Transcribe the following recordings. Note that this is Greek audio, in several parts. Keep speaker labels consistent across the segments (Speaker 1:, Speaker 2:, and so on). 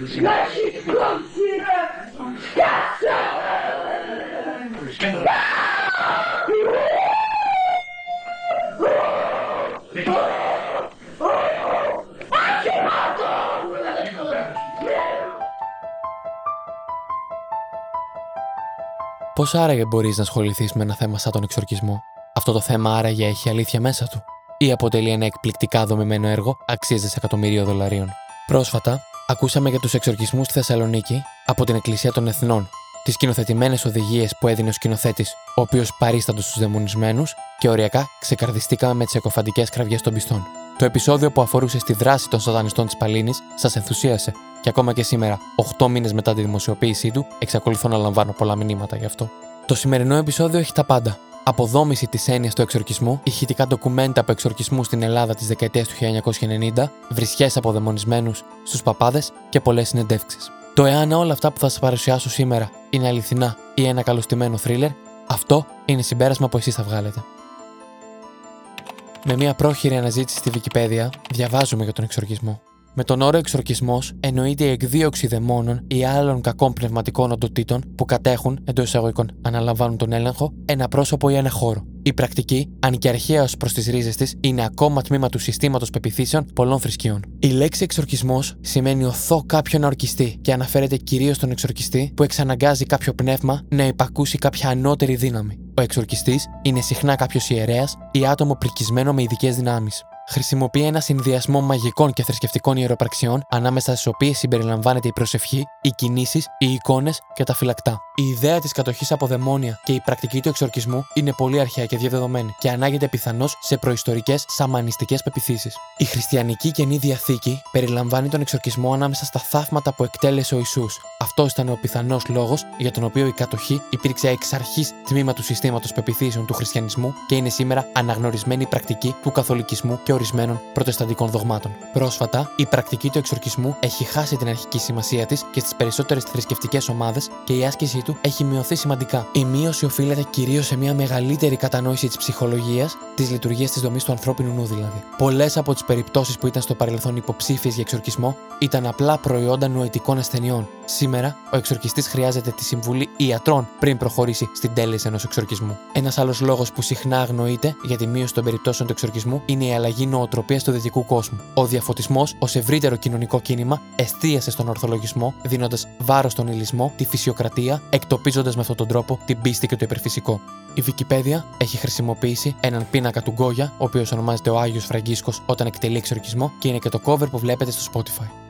Speaker 1: Πώς άραγε μπορείς να ασχοληθείς με ένα θέμα σαν τον εξορκισμό; Αυτό το θέμα άραγε έχει αλήθεια μέσα του; Ή αποτελεί ένα εκπληκτικά δομημένο έργο αξίζει εκατομμύριο δολαρίων; Πρόσφατα, ακούσαμε για τους εξορκισμούς στη Θεσσαλονίκη από την Εκκλησία των Εθνών, τις σκηνοθετημένες οδηγίες που έδινε ο σκηνοθέτης, ο οποίος παρίσταντο στους δαιμονισμένους και οριακά ξεκαρδιστήκαμε με τις εκοφαντικές κραυγές των πιστών. Το επεισόδιο που αφορούσε στη δράση των σατανιστών της Παλίνης σας ενθουσίασε και ακόμα και σήμερα, 8 μήνες μετά τη δημοσιοποίησή του, εξακολουθώ να λαμβάνω πολλά μηνύματα γι' αυτό. Το σημερινό επεισόδιο έχει τα πάντα. Αποδόμηση της έννοιας του εξορκισμού, ηχητικά ντοκουμέντα από εξορκισμού στην Ελλάδα της δεκαετίας του 1990, βρισχές από δαιμονισμένου στους παπάδες και πολλές συνεντεύξεις. Το εάν όλα αυτά που θα σας παρουσιάσω σήμερα είναι αληθινά ή ένα καλωστημένο θρίλερ, αυτό είναι συμπέρασμα που εσείς θα βγάλετε. Με μια πρόχειρη αναζήτηση στη Wikipedia, διαβάζουμε για τον εξορκισμό. Με τον όρο εξορκισμός εννοείται η εκδίωξη δαιμόνων ή άλλων κακών πνευματικών οντοτήτων που κατέχουν, εντός εισαγωγικών, αναλαμβάνουν τον έλεγχο, ένα πρόσωπο ή ένα χώρο. Η πρακτική, αν και αρχαία ω προς τις ρίζες της, είναι ακόμα τμήμα του συστήματος πεπιθήσεων πολλών θρησκειών. Η λέξη εξορκισμός σημαίνει οθώ κάποιον να ορκιστεί και αναφέρεται κυρίως στον εξορκιστή που εξαναγκάζει κάποιο πνεύμα να υπακούσει κάποια ανώτερη δύναμη. Ο εξορκιστής είναι συχνά κάποιος ιερέας ή άτομο πρικισμένο με ειδικές δυνάμεις χρησιμοποιεί ένα συνδυασμό μαγικών και θρησκευτικών ιεροπραξιών, ανάμεσα στις οποίες συμπεριλαμβάνεται η προσευχή, οι κινήσεις, οι εικόνες και τα φυλακτά. Η ιδέα της κατοχής από δαιμόνια και η πρακτική του εξορκισμού είναι πολύ αρχαία και διαδεδομένη και ανάγεται πιθανώς σε προϊστορικές σαμανιστικές πεπιθήσεις. Η χριστιανική καινή διαθήκη περιλαμβάνει τον εξορκισμό ανάμεσα στα θαύματα που εκτέλεσε ο Ισού. Αυτό ήταν ο πιθανός λόγος για τον οποίο η κατοχή υπήρξε εξ αρχής τμήμα του συστήματος πεπιθήσεων του χριστιανισμού και είναι σήμερα αναγνωρισμένη πρακτική του καθολικισμού και ορισμένων προτεσταντικών δογμάτων. Πρόσφατα, η πρακτική του εξορκισμού έχει χάσει την αρχική σημασία της και στις περισσότερες θρησκευτικές ομάδες και η άσκησή του έχει μειωθεί σημαντικά. Η μείωση οφείλεται κυρίως σε μια μεγαλύτερη κατανόηση της ψυχολογίας, της λειτουργίας της δομής του ανθρώπινου νου δηλαδή. Πολλές από τις περιπτώσεις που ήταν στο παρελθόν υποψήφιες για εξορκισμό ήταν απλά προϊόντα νοητικών ασθενειών. Σήμερα, ο εξορκιστής χρειάζεται τη συμβουλή ιατρών πριν προχωρήσει στην τέλεση ενός εξορκισμού. Ένας άλλος λόγος που συχνά αγνοείται για τη μείωση των περιπτώσεων του εξορκισμού είναι η αλλαγή νοοτροπίας του δυτικού κόσμου. Ο διαφωτισμός ως ευρύτερο κοινωνικό κίνημα εστίασε στον ορθολογισμό, δίνοντας βάρος στον ηλισμό, τη φυσιοκρατία, εκτοπίζοντας με αυτόν τον τρόπο την πίστη και το υπερφυσικό. Η Wikipedia έχει χρησιμοποιήσει έναν πίνακα του Γκόγια, ο οποίος ονομάζεται ο Άγιος Φραγκίσκος όταν εκτελεί εξορκισμό και είναι και το cover που βλέπετε στο Spotify.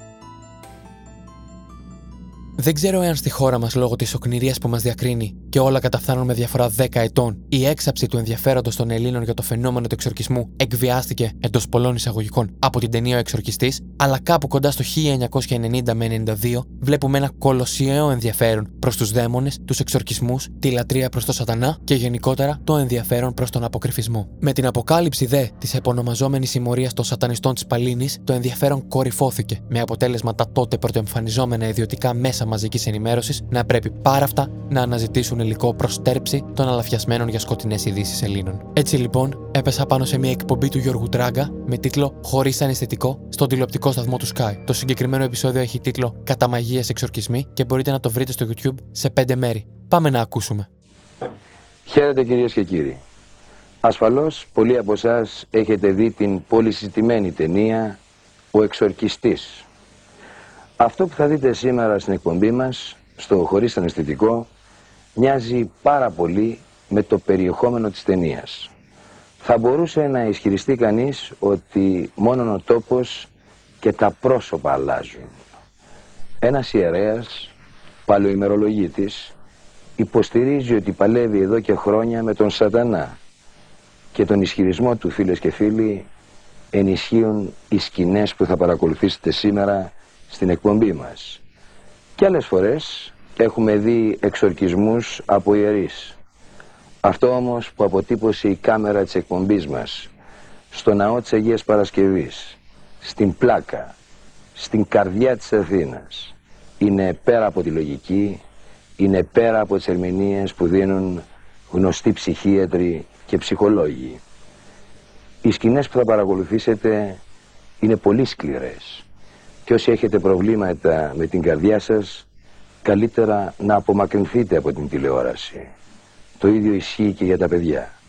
Speaker 1: Δεν ξέρω εάν στη χώρα μας λόγω της οκνηρίας που μας διακρίνει και όλα καταφθάνουν με διαφορά 10 ετών, η έξαψη του ενδιαφέροντος των Ελλήνων για το φαινόμενο του εξορκισμού εκβιάστηκε εντός πολλών εισαγωγικών από την ταινία Ο Εξορκιστής, αλλά κάπου κοντά στο 1990 με 92 βλέπουμε ένα κολοσιαίο ενδιαφέρον προς τους δαίμονες, τους εξορκισμούς, τη λατρεία προς το Σατανά και γενικότερα το ενδιαφέρον προς τον αποκρυφισμό. Με την αποκάλυψη δε της επωνομαζόμενης συμμορίας των σατανιστών της Παλίνης, το ενδιαφέρον κορυφώθηκε, με αποτέλεσμα τα τότε πρωτοεμφανιζόμενα ιδιωτικά μέσα μαζικής ενημέρωσης να πρέπει πάρα αυτά να αναζητήσουν υλικό προ τέρψη των αλαφιασμένων για σκοτεινές ειδήσεις Ελλήνων. Έτσι λοιπόν, έπεσα πάνω σε μια εκπομπή του Γιώργου Τράγκα με τίτλο Χωρίς αναισθητικό στον τηλεοπτικό σταθμό του Sky. Το συγκεκριμένο επεισόδιο έχει τίτλο Κατά μαγεία εξορκισμοί και μπορείτε να το βρείτε στο YouTube σε 5 μέρη. Πάμε να ακούσουμε.
Speaker 2: Χαίρετε κυρίες και κύριοι. Ασφαλώς, πολλοί από εσάς έχετε δει την πολύ συζητημένη ταινία Ο Εξορκιστής αυτό που θα δείτε σήμερα στην εκπομπή μας, στο χωρίς αναισθητικό, μοιάζει πάρα πολύ με το περιεχόμενο της ταινίας. Θα μπορούσε να ισχυριστεί κανείς ότι μόνο ο τόπος και τα πρόσωπα αλλάζουν. Ένας ιερέας, παλαιοημερολογίτης, υποστηρίζει ότι παλεύει εδώ και χρόνια με τον σατανά και τον ισχυρισμό του φίλες και φίλοι ενισχύουν οι σκηνές που θα παρακολουθήσετε σήμερα στην εκπομπή μας. Και άλλες φορές έχουμε δει εξορκισμούς από ιερείς. Αυτό όμως που αποτύπωσε η κάμερα της εκπομπής μας στο ναό της Αγίας Παρασκευής, στην πλάκα, στην καρδιά της Αθήνας είναι πέρα από τη λογική, είναι πέρα από τις ερμηνείες που δίνουν γνωστοί ψυχίατροι και ψυχολόγοι. Οι σκηνές που θα παρακολουθήσετε είναι πολύ σκληρές Και όσοι έχετε προβλήματα με την καρδιά σας, καλύτερα να απομακρυνθείτε από την τηλεόραση. Το ίδιο ισχύει και για τα παιδιά.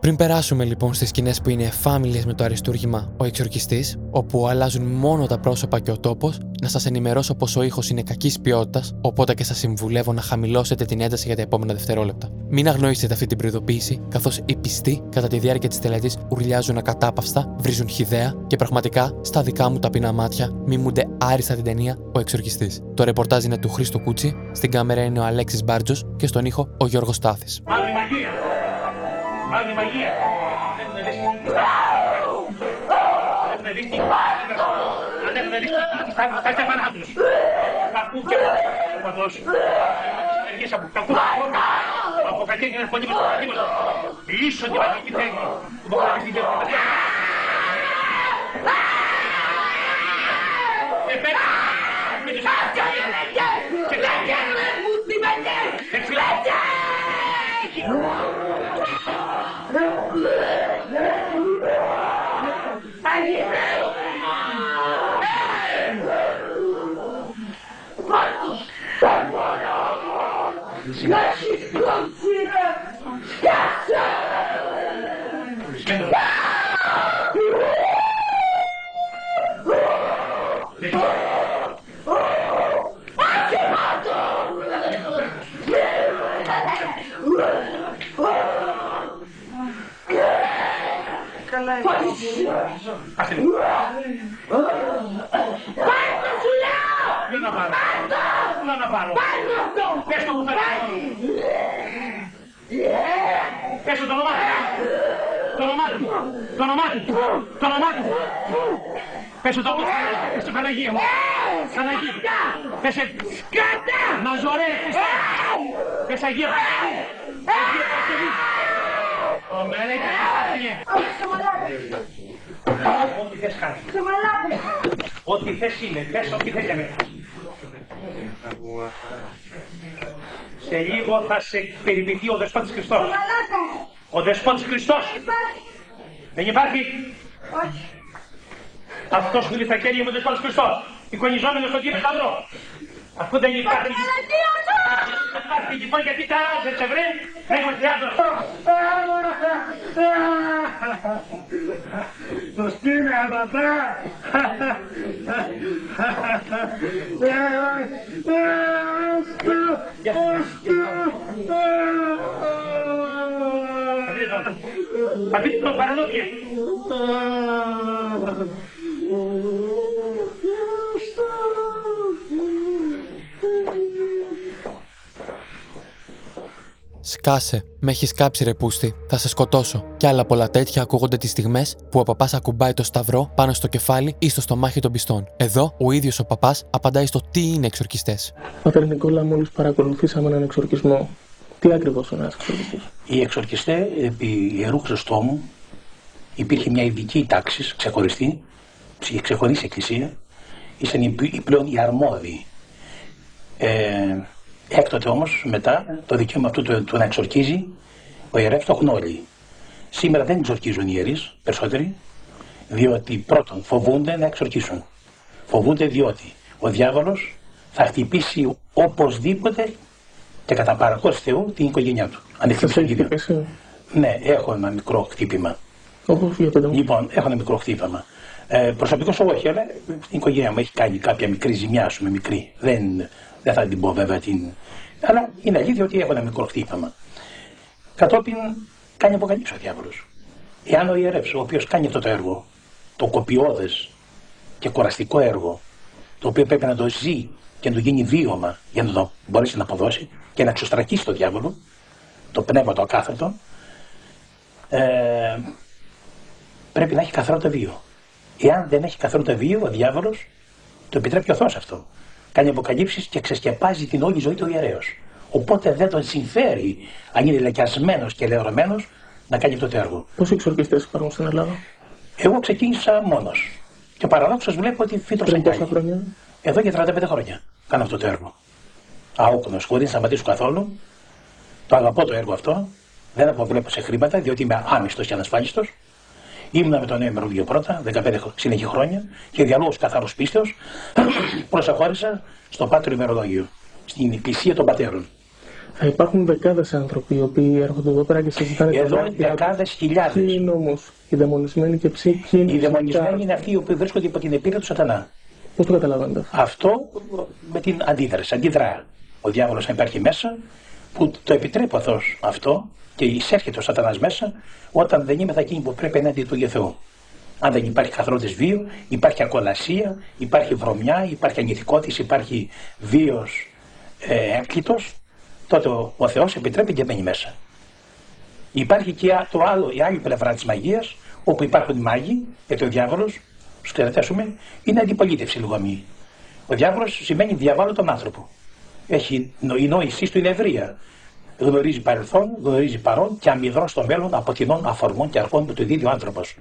Speaker 1: Πριν περάσουμε λοιπόν στις σκηνές που είναι εφάμιλες με το αριστούργημα Ο Εξορκιστής, όπου αλλάζουν μόνο τα πρόσωπα και ο τόπος, να σας ενημερώσω πως ο ήχος είναι κακής ποιότητας, οπότε και σας συμβουλεύω να χαμηλώσετε την ένταση για τα επόμενα δευτερόλεπτα. Μην αγνοήσετε αυτή την προειδοποίηση, καθώς οι πιστοί κατά τη διάρκεια της τελετής ουρλιάζουν ακατάπαυστα, βρίζουν χιδέα και πραγματικά στα δικά μου ταπεινά μάτια μιμούνται άριστα την ταινία Ο Εξορκιστής. Το ρεπορτάζ είναι του Χρήστο Κούτσι, στην κάμερα είναι ο Αλέξης Μπάρτζος και στον ήχο ο Γιώργος Στάθης. Άλλη μαγεία. Δεν έχουν δει. Έχουν δει. Αν έχουν δει τα στέφανα τους. Κακούκια. Παντός. Συνεργείς από κακούκια. Από κακούκια φωνή με το πατήματα. Ίσο την μαγική θέλει. Μπορεί να μην την Επέρα. Με τους άτια. Και τα άτια. Μου τη μαγεία. Εξουλάτια. Καλά Πάρτο σου λέω! Δεν να πάρω. Δεν να πάρω. Πάρτο αυτό! Πες το μου θα Πες το όνομά του. Το όνομά του. Το όνομά του. Το όνομά του. Πες το όνομά του. Πες το Παναγία μου. Παναγία. Πες το. Σκάτα! Μαζωρέ. Πες Αγία. Αγία. Ό,τι θες κάνει. Ό,τι θες είναι. Πες ό,τι θες για μένα. Σε λίγο θα σε περιποιηθεί ο Δεσπότης Χριστός. Ο Δεσπότης Χριστός. Δεν υπάρχει. Αυτός που είναι στα χέρια μου ο Δεσπότης Χριστός. Εικονιζόμενος στον κύριο Σταυρό. Αφού δεν υπάρχει... Δεν υπάρχει λοιπόν γιατί τα δεν σε βρει. Έχουμε χρειάζεται χρόνο. Το στείλε Σκάσε, με έχεις κάψει ρε πούστη, θα σε σκοτώσω. Κι άλλα πολλά τέτοια ακούγονται τις στιγμές που ο παπάς ακουμπάει το σταυρό πάνω στο κεφάλι ή στο στομάχι των πιστών. Εδώ ο ίδιος ο παπάς απαντάει στο τι είναι εξορκιστές.
Speaker 3: Πατέρα Νικόλα, μόλις παρακολουθήσαμε έναν εξορκισμό. Τι ακριβώς είναι ένας εξορκιστή.
Speaker 4: Οι εξορκιστές επί ιερού Χριστόμου υπήρχε μια ειδική τάξη, ξεχωριστή, ξεχωριστή εκκλησία, ήσαν οι πλέον οι αρμόδιοι. Ε, Έκτοτε όμως, μετά, το δικαίωμα αυτού του, του να εξορκίζει, ο ιερέας το έχουν όλοι. Σήμερα δεν εξορκίζουν οι ιερείς, περισσότεροι, διότι πρώτον φοβούνται να εξορκίσουν. Φοβούνται διότι ο διάβολος θα χτυπήσει οπωσδήποτε και κατά παρακόρση Θεού την οικογένειά του.
Speaker 3: Αν έχει
Speaker 4: Ναι, έχω ένα μικρό χτύπημα.
Speaker 3: Όπω
Speaker 4: Λοιπόν, έχω ένα μικρό χτύπημα. Ε, Προσωπικώς όχι, αλλά η οικογένεια μου έχει κάνει κάποια μικρή ζημιά, σου με μικρή. Δεν, δεν θα την πω βέβαια την. Αλλά είναι αλήθεια ότι έχω ένα μικρό χτύπημα. Κατόπιν κάνει αποκαλύψεις ο διάβολος. Εάν ο ιερεύς, ο οποίος κάνει αυτό το έργο, το κοπιώδες και κουραστικό έργο, το οποίο πρέπει να το ζει και να το γίνει βίωμα για να το μπορέσει να αποδώσει και να εξωστρακίσει το διάβολο, το πνεύμα το ακάθαρτο, ε, πρέπει να έχει καθαρό το βίο. Εάν δεν έχει καθαρό το βίο, ο διάβολος το επιτρέπει ο Θεός αυτό κάνει αποκαλύψεις και ξεσκεπάζει την όλη ζωή του ιερέως. Οπότε δεν τον συμφέρει, αν είναι λεκιασμένος και λεωρωμένος, να κάνει αυτό το έργο.
Speaker 3: Πόσοι εξορκιστές υπάρχουν στην Ελλάδα,
Speaker 4: Εγώ ξεκίνησα μόνος. Και παραδόξως βλέπω ότι φύτρωσα
Speaker 3: Πριν πόσα χρόνια.
Speaker 4: Εδώ και 35 χρόνια κάνω αυτό το έργο. Αόκνο, χωρίς να σταματήσω καθόλου. Το αγαπώ το έργο αυτό. Δεν αποβλέπω σε χρήματα, διότι είμαι άμυστος και ανασφάλιστος. Ήμουνα με τον νέο Μεροβιο πρώτα, 15 συνεχή χρόνια και διαλόγου καθαρός πίστεως προσαχώρησα στο Πάτριο Μεροδόγιο, στην Εκκλησία των Πατέρων.
Speaker 3: Θα υπάρχουν δεκάδες άνθρωποι οι οποίοι έρχονται εδώ πέρα και συζητάνε
Speaker 4: Εδώ
Speaker 3: τα μάτια
Speaker 4: δεκάδες
Speaker 3: τους.
Speaker 4: χιλιάδες.
Speaker 3: Ποιοι είναι όμως οι δαιμονισμένοι και ποιοι ποιοι είναι
Speaker 4: Οι δαιμονισμένοι είναι αυτοί οι οποίοι βρίσκονται υπό την επίρρεια του Σατανά.
Speaker 3: Πώς το καταλαβαίνετε αυτό;
Speaker 4: Αυτό με την αντίδραση, αντιδρά. Ο διάβολος να υπάρχει μέσα, που το επιτρέπει αυτός αυτό και εισέρχεται ο σατανάς μέσα όταν δεν είμαι εκείνη που πρέπει ενάντια του Θεού. Αν δεν υπάρχει καθρόντες βίο, υπάρχει ακολασία, υπάρχει βρωμιά, υπάρχει ανηθικότηση, υπάρχει βίος ε, έκλητος, τότε ο, ο Θεός επιτρέπει και μπαίνει μέσα. Υπάρχει και το άλλο, η άλλη πλευρά της μαγείας, όπου υπάρχουν οι μάγοι, γιατί ο διάβολος, στους κρατέσουμε, είναι αντιπολίτευση λιγομή. Ο διάβολος σημαίνει διαβάλλω τον άνθρωπο. Έχει, η νόησή του είναι ευρεία. Γνωρίζει παρελθόν, γνωρίζει παρόν και αμυδρό στο μέλλον από κοινών αφορμών και αρχών που του δίδει ο άνθρωπος.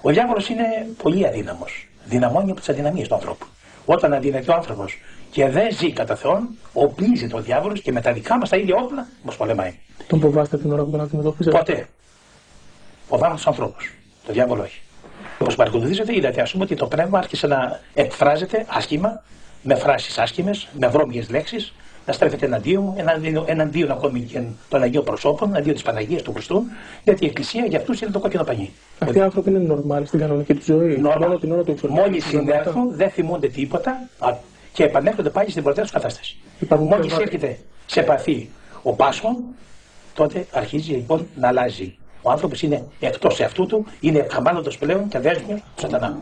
Speaker 4: Ο διάβολος είναι πολύ αδύναμος. Δυναμώνει από τις αδυναμίες του ανθρώπου. Όταν αδυνατεί ο άνθρωπος και δεν ζει κατά Θεόν, οπλίζει ο διάβολο και με τα δικά μας τα ίδια όπλα μας πολεμάει.
Speaker 3: Τον φοβάστε την ώρα που τον αντιμετωπίζετε;
Speaker 4: Ποτέ. Φοβάμαι του ανθρώπους. Το διάβολο όχι. Όπως παρακολουθήσατε, είδατε, ας πούμε, ότι το πνεύμα άρχισε να εκφράζεται άσχημα, με φράσεις άσχημες, με βρώμιες λέξεις, να στρέφεται εναντίον μου, εναντίον, εναντίον ακόμη και των Αγίων Προσώπων, εναντίον της Παναγίας του Χριστού, γιατί η Εκκλησία για αυτούς είναι το κόκκινο πανί.
Speaker 3: Αυτοί οι άνθρωποι είναι νορμάλοι στην κανονική τους ζωή. Μόνο την ώρα του εξορκισμού.
Speaker 4: Μόλις συνέρθουν, δεν θυμούνται τίποτα α, και επανέρχονται πάλι στην πρωτεύουσα κατάσταση.
Speaker 3: Υπάρχουν
Speaker 4: Μόλις
Speaker 3: πνεύματα.
Speaker 4: έρχεται σε επαφή ο Πάσχων, τότε αρχίζει λοιπόν να αλλάζει. Ο άνθρωπος είναι εκτός εαυτού του, είναι χαμάλωτο πλέον και αδέσμιο του Σατανά.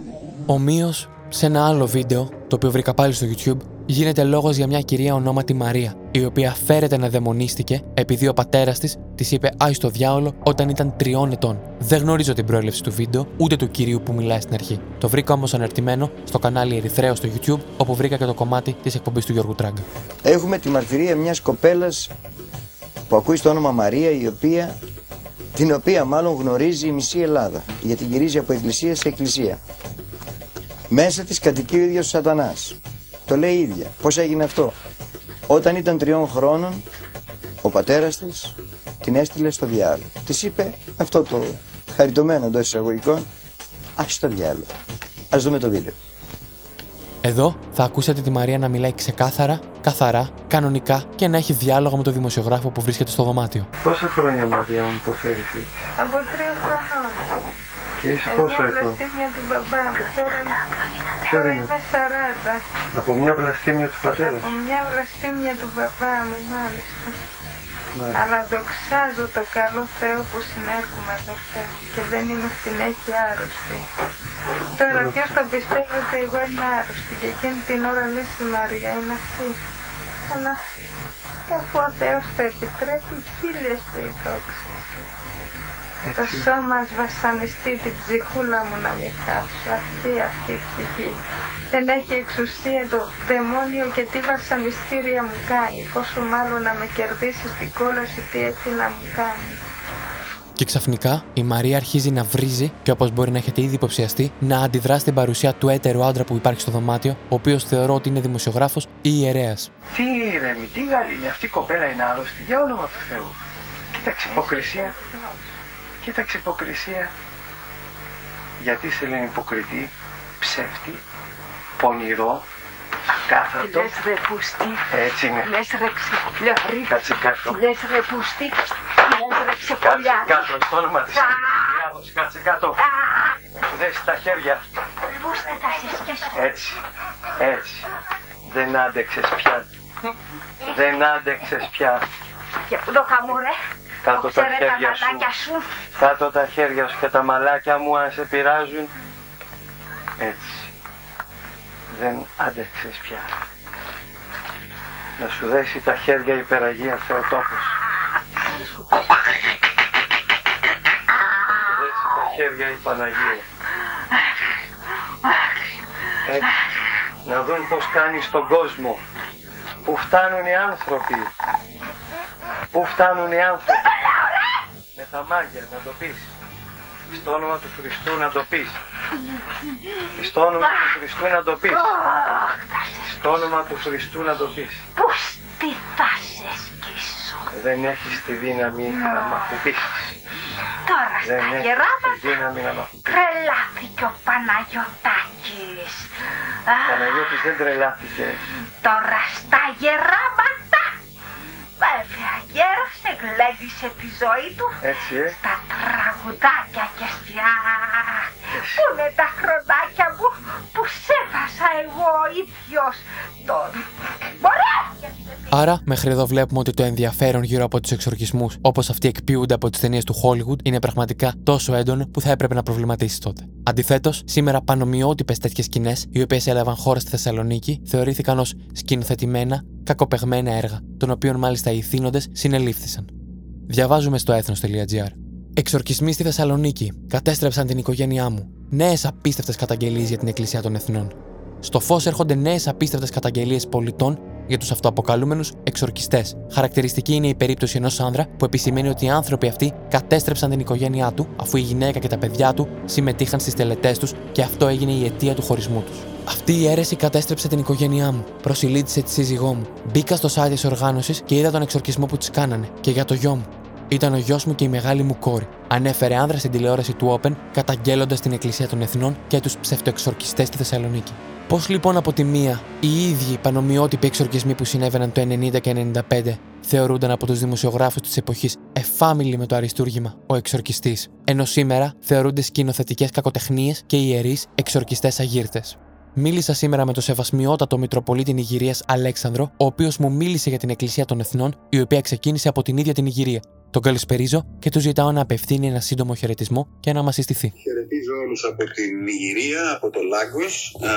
Speaker 1: Ομοίως, σε ένα άλλο βίντεο, το οποίο βρήκα πάλι στο YouTube, γίνεται λόγος για μια κυρία ονόματι Μαρία, η οποία φέρεται να δαιμονίστηκε επειδή ο πατέρας της της είπε Άι στο διάολο όταν ήταν τριών ετών. Δεν γνωρίζω την προέλευση του βίντεο, ούτε του κυρίου που μιλάει στην αρχή. Το βρήκα όμως αναρτημένο στο κανάλι Ερυθρέο στο YouTube, όπου βρήκα και το κομμάτι της εκπομπής του Γιώργου Τράγκα.
Speaker 5: Έχουμε τη μαρτυρία μιας κοπέλας που ακούει στο όνομα Μαρία η οποία, την οποία μάλλον γνωρίζει η μισή Ελλάδα γιατί γυρίζει από εκκλησία σε εκκλησία. Μέσα της κατοικεί ο ίδιος ο σατανάς. Το λέει η ίδια. Πώς έγινε αυτό; Όταν ήταν τριών χρόνων ο πατέρας της την έστειλε στο διάλογο. Της είπε αυτό το χαριτωμένο εντός εισαγωγικών ας το διάλογο. Ας δούμε το βίντεο.
Speaker 1: Εδώ θα ακούσατε τη Μαρία να μιλάει ξεκάθαρα, καθαρά, κανονικά και να έχει διάλογο με τον δημοσιογράφο που βρίσκεται στο δωμάτιο.
Speaker 6: Πόσα χρόνια Μαρία μου υποφέρει εσύ
Speaker 7: Από τρία χρόνια.
Speaker 6: και είσαι
Speaker 7: Εγώ
Speaker 6: πόσο ετών.
Speaker 7: βλαστήμια του μπαμπά μου. Τώρα,
Speaker 6: Ποιο
Speaker 7: τώρα
Speaker 6: είναι;
Speaker 7: είμαι 40.
Speaker 6: Από μια βλαστήμια του πατέρας;
Speaker 7: Από
Speaker 6: σου.
Speaker 7: μια βλαστήμια του μπαμπά μου, μάλιστα.
Speaker 6: Ναι.
Speaker 7: Αλλά δοξάζω το καλό Θεό που συνέρχομαι εδώ πέρα και δεν είμαι στην έχει άρρωστη. Τώρα ποιος θα πιστεύει ότι εγώ είμαι άρρωστη και εκείνη την ώρα λες η Μαρία είναι αυτή. Αλλά αφού ο Θεός το επιτρέπει, χίλιες του οι δόξες. Το σώμα ας βασανιστεί την ψυχούλα μου να μην χάσω. Αυτή, αυτή η ψυχή. Δεν έχει εξουσία το δαιμόνιο και τι βασανιστήρια μου κάνει. Πόσο μάλλον να με κερδίσει στην κόλαση, τι έτσι να μου κάνει.
Speaker 1: Και ξαφνικά η Μαρία αρχίζει να βρίζει και όπως μπορεί να έχετε ήδη υποψιαστεί, να αντιδρά στην παρουσία του έτερου άντρα που υπάρχει στο δωμάτιο, ο οποίος θεωρώ ότι είναι δημοσιογράφος ή ιερέας.
Speaker 6: Τι ήρεμη, τι γαλήνη, αυτή η κοπέλα είναι άρρωστη, για όνομα του Θεού. Κοίταξε υποκρισία, κοίταξε υποκρισία. Γιατί σε λένε υποκριτή, ψεύτη, πονηρό, ακάθαρτο.
Speaker 7: Λες ρε πουστή,
Speaker 6: Έτσι είναι.
Speaker 7: λες ρε ξεφλιάρι,
Speaker 6: Κάτσε κάτω.
Speaker 7: λες ρε πουστή, λες ρε
Speaker 6: Κάτσε
Speaker 7: ξεφλιάρι.
Speaker 6: κάτω, στο όνομα της Κυριάδος, κάτσε κάτω. Σου δέσει τα χέρια.
Speaker 7: Πώς θα τα σε σκέσω.
Speaker 6: Έτσι, έτσι. Δεν άντεξες πια. Δεν άντεξες πια.
Speaker 7: Και πού το χαμού ρε,
Speaker 6: Κάτω τα
Speaker 7: ξέρε τα
Speaker 6: χέρια σου.
Speaker 7: μαλάκια σου.
Speaker 6: Κάτω τα χέρια σου και τα μαλάκια μου αν σε πειράζουν. Έτσι. Δεν άντεξες πια. Να σου δέσει τα χέρια η υπεραγία Θεοτόκος. Να σου δέσει τα χέρια η Παναγία. Έτσι. Να δουν πως κάνεις τον κόσμο. Πού φτάνουν οι άνθρωποι. Πού φτάνουν οι άνθρωποι; Με τα μάγια να το πεις. Στο όνομα του Χριστού να το πεις. Στο όνομα του Χριστού να το πεις. Στο όνομα του Χριστού να το πεις.
Speaker 7: Πώς τι θα σε σκίσω.
Speaker 6: Δεν έχεις τη δύναμη να μ' ακουμπήσεις.
Speaker 7: Τώρα ραστά γεράματα. Τρελάθηκε ο Παναγιωτάκης.
Speaker 6: Παναγιώτης δεν τρελάθηκε.
Speaker 7: Το ραστά γεράματα. Βέβαια, γέρασε, γλέντισε τη ζωή του
Speaker 6: Έτσι, ε.
Speaker 7: στα τραγουδάκια και στιά. Πού είναι τα χρονάκια μου που σέβασα εγώ ο ίδιος τον... Ωραία!
Speaker 1: Άρα, μέχρι εδώ βλέπουμε ότι το ενδιαφέρον γύρω από τους εξορκισμού, όπως αυτοί εκποιούνται από τις ταινίες του Hollywood, είναι πραγματικά τόσο έντονο που θα έπρεπε να προβληματίσεις τότε. Αντιθέτως, σήμερα πανομοιότυπες τέτοιες σκηνές, οι οποίες έλαβαν χώρα στη Θεσσαλονίκη, θεωρήθηκαν ως σκηνοθετημένα, κακοπεγμένα έργα, των οποίων μάλιστα οι θύνοντε συνελήφθησαν. Διαβάζουμε στο έθνο.gr. Εξορκισμοί στη Θεσσαλονίκη κατέστρεψαν την οικογένειά μου. Νέες απίστευτες καταγγελίες για την Εκκλησία των Εθνών. Στο φως έρχονται νέες απίστευτες καταγγελίες πολιτών για τους αυτοαποκαλούμενους εξορκιστές. Χαρακτηριστική είναι η περίπτωση ενός άνδρα που επισημαίνει ότι οι άνθρωποι αυτοί κατέστρεψαν την οικογένειά του, αφού η γυναίκα και τα παιδιά του συμμετείχαν στις τελετές τους και αυτό έγινε η αιτία του χωρισμού τους. Αυτή η αίρεση κατέστρεψε την οικογένειά μου. Προσιλήτησε τη σύζυγό μου. Μπήκα στο site της οργάνωσης και είδα τον εξορκισμό που της κάνανε. Και για το γιο μου. Ήταν ο γιος μου και η μεγάλη μου κόρη. Ανέφερε άνδρα στην τηλεόραση του Open, καταγγέλλοντας την Εκκλησία των Εθνών και τους ψευτοεξορκιστές στη Θεσσαλονίκη. Πώς λοιπόν από τη μία οι ίδιοι πανομοιότυποι εξορκισμοί που συνέβαιναν το 90 και 95 θεωρούνταν από τους δημοσιογράφους της εποχής εφάμιλοι με το αριστούργημα ο εξορκιστής, ενώ σήμερα θεωρούνται σκηνοθετικές κακοτεχνίες και ιερείς εξορκιστές αγύρτες. Μίλησα σήμερα με τον σεβασμιότατο Μητροπολίτη Νιγηρίας Αλέξανδρο, ο οποίος μου μίλησε για την Εκκλησία των Εθνών, η οποία ξεκίνησε από την ίδια την Ιγυρία. Τον καλησπερίζω και του ζητάω να απευθύνει ένα σύντομο χαιρετισμό και να μας συστηθεί.
Speaker 8: Χαιρετίζω όλους από την Νιγηρία, από το Λάγκος, ε,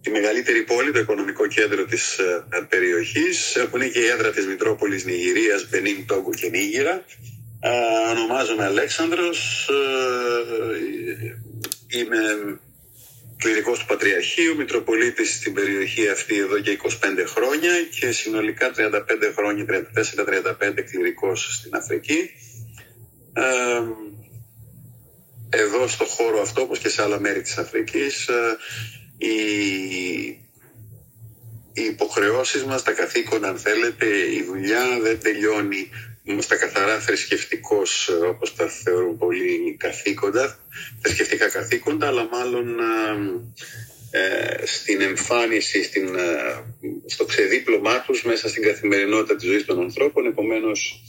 Speaker 8: τη μεγαλύτερη πόλη, το οικονομικό κέντρο της ε, περιοχής, ε, που είναι και η έδρα της Μητρόπολης Νιγηρίας, Μπενίν, Τόγκο και Νίγηρα. Ε, ονομάζομαι Αλέξανδρος, ε, είμαι κληρικός του Πατριαρχείου, Μητροπολίτης στην περιοχή αυτή εδώ και 25 χρόνια και συνολικά 35 χρόνια, 34-35 κληρικός στην Αφρική. Ε, εδώ στο χώρο αυτό, όπως και σε άλλα μέρη της Αφρικής, ε, οι, οι υποχρεώσεις μας, τα καθήκοντα αν θέλετε, η δουλειά δεν τελειώνει στα καθαρά θρησκευτικό, όπως τα θεωρούν πολλοί καθήκοντα, θρησκευτικά καθήκοντα, αλλά μάλλον ε, στην εμφάνιση, στην, ε, στο ξεδίπλωμά τους μέσα στην καθημερινότητα της ζωής των ανθρώπων. Επομένως,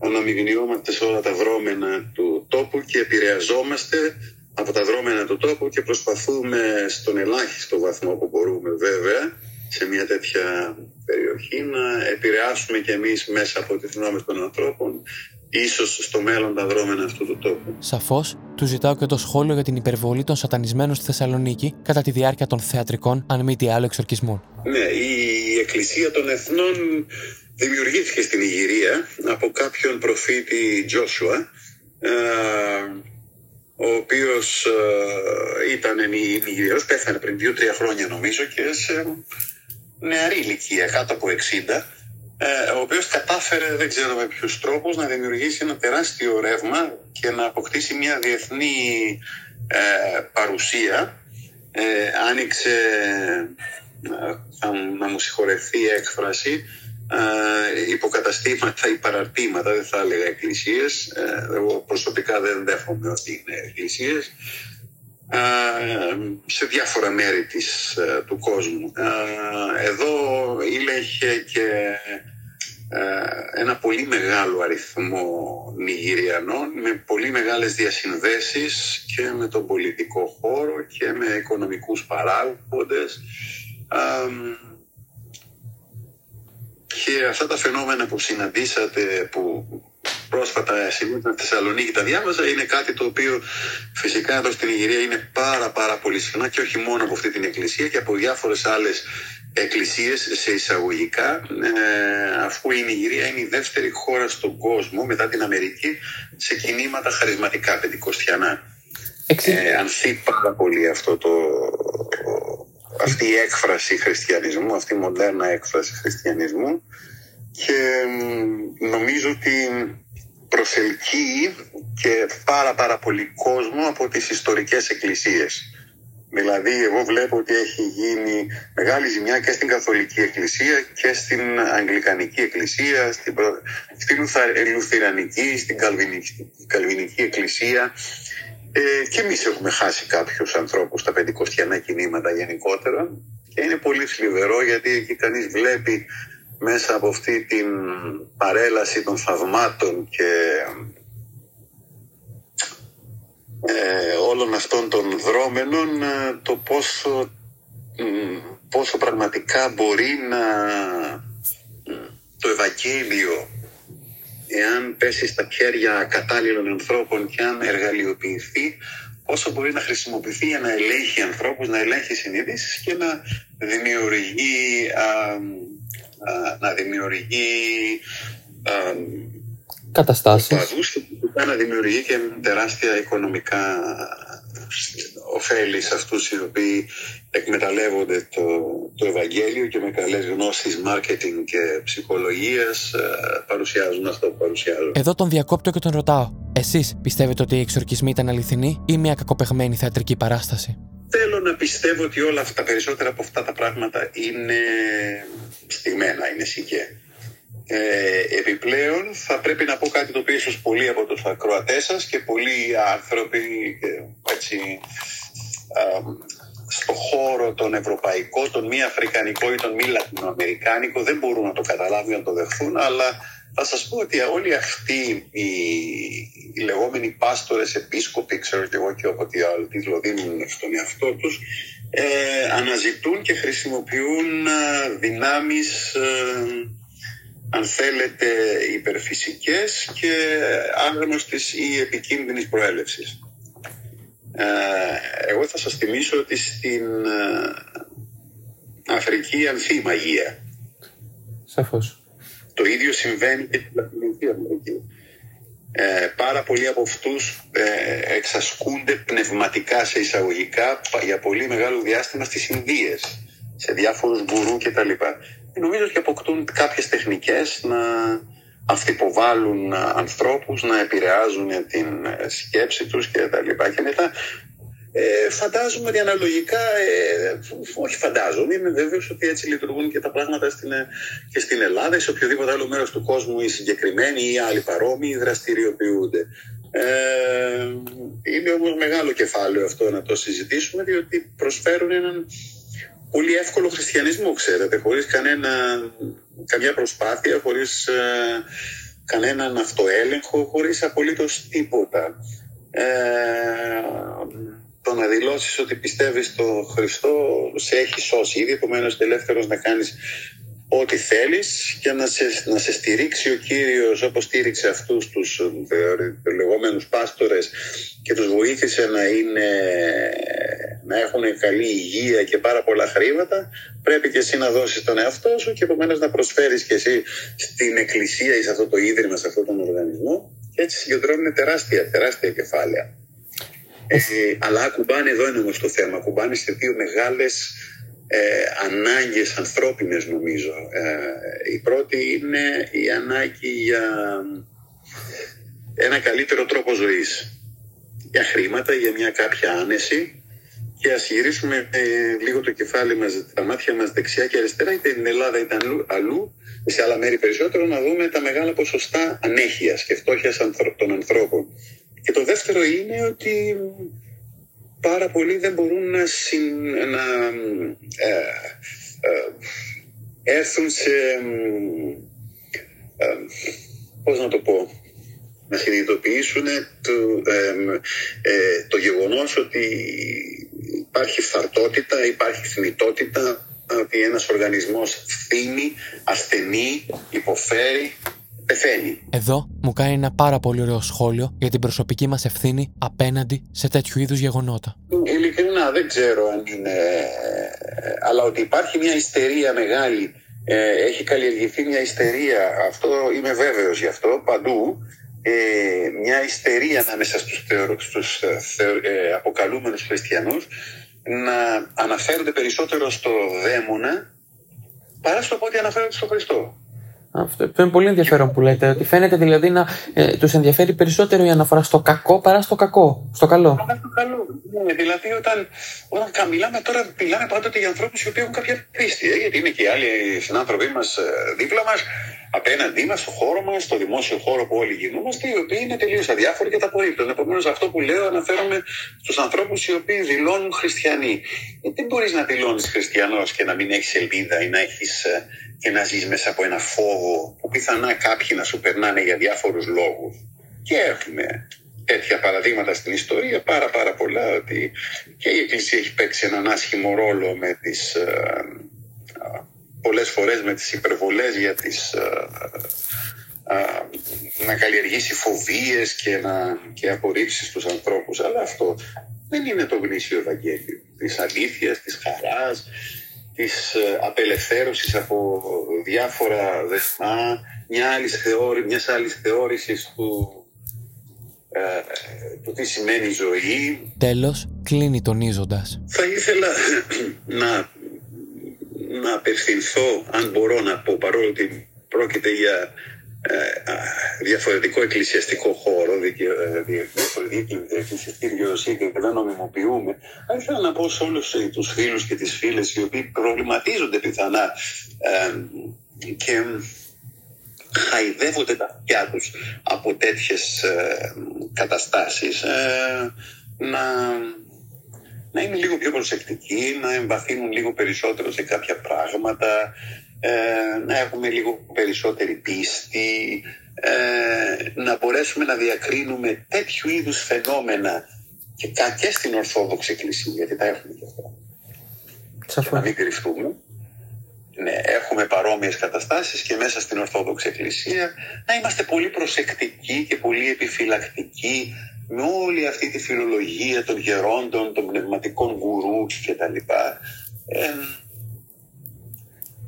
Speaker 8: αναμειγνυόμαστε σε όλα τα δρόμενα του τόπου και επηρεαζόμαστε από τα δρόμενα του τόπου και προσπαθούμε στον ελάχιστο βαθμό που μπορούμε βέβαια σε μια τέτοια περιοχή να επηρεάσουμε και εμείς μέσα από τις γνώμες των ανθρώπων ίσως στο μέλλον τα δρόμενα αυτού του τόπου.
Speaker 1: Σαφώς, του ζητάω και το σχόλιο για την υπερβολή των σατανισμένων στη Θεσσαλονίκη κατά τη διάρκεια των θεατρικών, αν μη τι άλλο, εξορκισμών.
Speaker 8: Ναι, η Εκκλησία των Εθνών δημιουργήθηκε στην Ιγυρία από κάποιον προφήτη Τζόσουα, ε, ο οποίος ε, ήταν Ιγυριός, πέθανε πριν δύο-τρία χρόνια νομίζω και σε νεαρή ηλικία, κάτω από 60, ε, ο οποίος κατάφερε, δεν ξέρω με ποιους τρόπους, να δημιουργήσει ένα τεράστιο ρεύμα και να αποκτήσει μια διεθνή ε, παρουσία. Ε, άνοιξε, θα, να μου συγχωρεθεί η έκφραση, υποκαταστήματα ή παραρτήματα, δεν θα έλεγα εκκλησίες. εγώ προσωπικά δεν δέχομαι ότι είναι εκκλησίες σε διάφορα μέρη της, του κόσμου. Εδώ ήλεγε και ένα πολύ μεγάλο αριθμό Νιγηριανών με πολύ μεγάλες διασυνδέσεις και με τον πολιτικό χώρο και με οικονομικούς παράγοντες και αυτά τα φαινόμενα που συναντήσατε που πρόσφατα συνήθω στη Θεσσαλονίκη τα διάβαζα. Είναι κάτι το οποίο φυσικά εδώ στην Ιγυρία είναι πάρα πάρα πολύ συχνά και όχι μόνο από αυτή την εκκλησία και από διάφορες άλλες εκκλησίες σε εισαγωγικά. Ε, αφού η Νιγηρία είναι η δεύτερη χώρα στον κόσμο μετά την Αμερική σε κινήματα χαρισματικά πεντηκοστιανά. Ε, ανθεί πάρα πολύ αυτό το, αυτή η έκφραση χριστιανισμού, αυτή η μοντέρνα έκφραση χριστιανισμού και νομίζω ότι προσελκύει και πάρα πάρα πολύ κόσμο από τις ιστορικές εκκλησίες. Δηλαδή, εγώ βλέπω ότι έχει γίνει μεγάλη ζημιά και στην Καθολική Εκκλησία και στην Αγγλικανική Εκκλησία, στην, προ... στη Λουθυρανική, στην Καλβινική, Καλβινική Εκκλησία. Ε, και εμείς έχουμε χάσει κάποιους ανθρώπους στα πεντηκοστιανά κινήματα γενικότερα. Και είναι πολύ θλιβερό γιατί εκεί κανείς βλέπει μέσα από αυτή την παρέλαση των θαυμάτων και ε, όλων αυτών των δρόμενων ε, το πόσο, πόσο πραγματικά μπορεί να το Ευαγγέλιο εάν πέσει στα χέρια κατάλληλων ανθρώπων και αν εργαλειοποιηθεί πόσο μπορεί να χρησιμοποιηθεί για να ελέγχει ανθρώπους, να ελέγχει συνείδησεις και να δημιουργεί, να δημιουργεί
Speaker 1: καταστάσεις.
Speaker 8: να δημιουργεί και τεράστια οικονομικά ωφέλη σε αυτούς οι οποίοι εκμεταλλεύονται το, το Ευαγγέλιο και με καλές γνώσεις μάρκετινγκ και ψυχολογίας ε, παρουσιάζουν αυτό που παρουσιάζουν.
Speaker 1: Εδώ τον διακόπτω και τον ρωτάω. Εσείς πιστεύετε ότι οι εξορκισμοί ήταν αληθινοί ή μια κακοπεγμένη θεατρική παράσταση;
Speaker 8: Θέλω να πιστεύω ότι όλα αυτά, περισσότερα από αυτά τα πράγματα είναι στιγμένα, είναι σικέ. Ε, επιπλέον θα πρέπει να πω κάτι το οποίο ίσως πολλοί από τους ακροατές σας και πολλοί άνθρωποι έτσι, στο χώρο τον ευρωπαϊκό, τον μη αφρικανικό ή τον μη λατινοαμερικάνικο δεν μπορούν να το καταλάβουν, να το δεχθούν, αλλά θα σας πω ότι όλοι αυτοί οι, οι λεγόμενοι πάστορες, επίσκοποι, ξέρω και εγώ και όποτε άλλο τίτλο δίνουν στον εαυτό τους, ε, αναζητούν και χρησιμοποιούν ε, δυνάμεις ε, αν θέλετε, υπερφυσικές και άγνωστης ή επικίνδυνης προέλευσης. Ε, εγώ θα σας θυμίσω ότι στην ε, Αφρική ανθεί μαγεία.
Speaker 1: Σαφώς.
Speaker 8: Το ίδιο συμβαίνει και στην Λατινική Αμερική. Ε, πάρα πολλοί από αυτούς ε, εξασκούνται πνευματικά σε εισαγωγικά για πολύ μεγάλο διάστημα στις Ινδίες, σε διάφορους γκουρού κτλ νομίζω ότι αποκτούν κάποιες τεχνικές να αυθυποβάλλουν ανθρώπους, να επηρεάζουν την ε, σκέψη τους και τα λοιπά. Και μετά ε, φαντάζομαι ότι αναλογικά, ε, όχι φαντάζομαι, είμαι βέβαιος ότι έτσι λειτουργούν και τα πράγματα στην, ε, και στην Ελλάδα, σε οποιοδήποτε άλλο μέρος του κόσμου οι συγκεκριμένοι ή άλλοι παρόμοιοι δραστηριοποιούνται. Ε, είναι όμως μεγάλο κεφάλαιο αυτό να το συζητήσουμε, διότι προσφέρουν έναν πολύ εύκολο χριστιανισμό, ξέρετε, χωρίς κανένα, καμιά προσπάθεια, χωρίς ε, κανέναν αυτοέλεγχο, χωρίς απολύτως τίποτα. Ε, το να δηλώσεις ότι πιστεύεις στο Χριστό σε έχεις σώσει ήδη, επομένως ελεύθερος να κάνεις ό,τι θέλεις και να σε, να σε στηρίξει ο Κύριος όπως στήριξε αυτούς τους ε, λεγόμενους πάστορες και τους βοήθησε να, είναι, να έχουν καλή υγεία και πάρα πολλά χρήματα πρέπει και εσύ να δώσεις τον εαυτό σου και επομένως να προσφέρεις και εσύ στην εκκλησία ή σε αυτό το ίδρυμα, σε αυτόν τον οργανισμό και έτσι συγκεντρώνουν τεράστια, τεράστια κεφάλαια. Ε, αλλά ακουμπάνε εδώ είναι όμως το θέμα, ακουμπάνε σε δύο μεγάλες ε, ανάγκες ανθρώπινες νομίζω. Ε, η πρώτη είναι η ανάγκη για ένα καλύτερο τρόπο ζωής. Για χρήματα, για μια κάποια άνεση και ας γυρίσουμε ε, λίγο το κεφάλι μας, τα μάτια μας δεξιά και αριστερά, είτε στην Ελλάδα είτε αλλού, σε άλλα μέρη περισσότερο, να δούμε τα μεγάλα ποσοστά ανέχειας και φτώχειας των ανθρώπων. Και το δεύτερο είναι ότι πάρα πολλοί δεν μπορούν να, να ε, ε, έρθουν σε ε, πώς να το πω να συνειδητοποιήσουν το, το γεγονός ότι υπάρχει φθαρτότητα, υπάρχει θνητότητα, ότι ένας οργανισμός φθήνει, ασθενεί, υποφέρει πεθαίνει.
Speaker 1: Εδώ μου κάνει ένα πάρα πολύ ωραίο σχόλιο για την προσωπική μας ευθύνη απέναντι σε τέτοιου είδους γεγονότα.
Speaker 8: Ειλικρινά δεν ξέρω αν είναι. Αλλά ότι υπάρχει μια ιστερία μεγάλη. Ε, έχει καλλιεργηθεί μια ιστερία. Αυτό είμαι βέβαιος γι' αυτό παντού. Ε, μια ιστερία ανάμεσα στους, θεω, στους ε, αποκαλούμενους χριστιανούς να αναφέρονται περισσότερο στο δαίμονα παρά στο πότε αναφέρονται στο Χριστό.
Speaker 1: Αυτό, είναι πολύ ενδιαφέρον που λέτε. Ότι φαίνεται δηλαδή να ε, τους ενδιαφέρει περισσότερο η αναφορά στο κακό παρά στο κακό. Στο καλό.
Speaker 8: Παρά στο καλό. Ναι, δηλαδή όταν, όταν μιλάμε τώρα, μιλάμε πάντοτε για ανθρώπους οι οποίοι έχουν κάποια πίστη. Ε, γιατί είναι και οι άλλοι συνάνθρωποι μας ε, δίπλα μας, απέναντί μας, στο χώρο μας, στο δημόσιο χώρο που όλοι γινόμαστε, οι οποίοι είναι τελείως αδιάφοροι και τα απορρίπτουν. Επομένως, αυτό που λέω αναφέρομαι στους ανθρώπους οι οποίοι δηλώνουν χριστιανοί. Γιατί μπορείς να δηλώνεις χριστιανός και να μην έχεις ελπίδα ή να έχεις ε, και να ζεις μέσα από ένα φόβο που πιθανά κάποιοι να σου περνάνε για διάφορους λόγους. Και έχουμε τέτοια παραδείγματα στην ιστορία, πάρα πάρα πολλά, ότι και η Εκκλησία έχει παίξει έναν άσχημο ρόλο με τις, ε, πολλές φορές με τις υπερβολές για τις, ε, να καλλιεργήσει φοβίες και, να, και απορρίψεις τους ανθρώπους. Αλλά αυτό δεν είναι το γνήσιο Ευαγγέλιο της αλήθειας, της χαράς, της ε, απελευθέρωσης από διάφορα δεσμά, μια άλλης θεώρη, μιας άλλης θεώρησης του ε, το τι σημαίνει ζωή.
Speaker 1: Τέλος, κλείνει τονίζοντας.
Speaker 8: Θα ήθελα να, να απευθυνθώ, αν μπορώ να πω, παρόλο ότι πρόκειται για ε, διαφορετικό εκκλησιαστικό χώρο, ε, διαφορετική εκκλησιαστική δικαιοσύνη και δεν νομιμοποιούμε. Θα ήθελα να πω σε όλους τους φίλους και τις φίλες οι οποίοι προβληματίζονται πιθανά και χαϊδεύονται τα αυτιά τους από τέτοιες ε, καταστάσεις. Ε, να, να είναι λίγο πιο προσεκτικοί, να εμβαθύνουν λίγο περισσότερο σε κάποια πράγματα, ε, να έχουμε λίγο περισσότερη πίστη, να μπορέσουμε να διακρίνουμε τέτοιου είδους φαινόμενα και, και στην Ορθόδοξη Εκκλησία, γιατί τα έχουμε και αυτά. Να μην κρυφτούμε ναι, έχουμε παρόμοιες καταστάσεις και μέσα στην Ορθόδοξη Εκκλησία να είμαστε πολύ προσεκτικοί και πολύ επιφυλακτικοί με όλη αυτή τη φιλολογία των γερόντων, των πνευματικών γκουρού κτλ. Ε,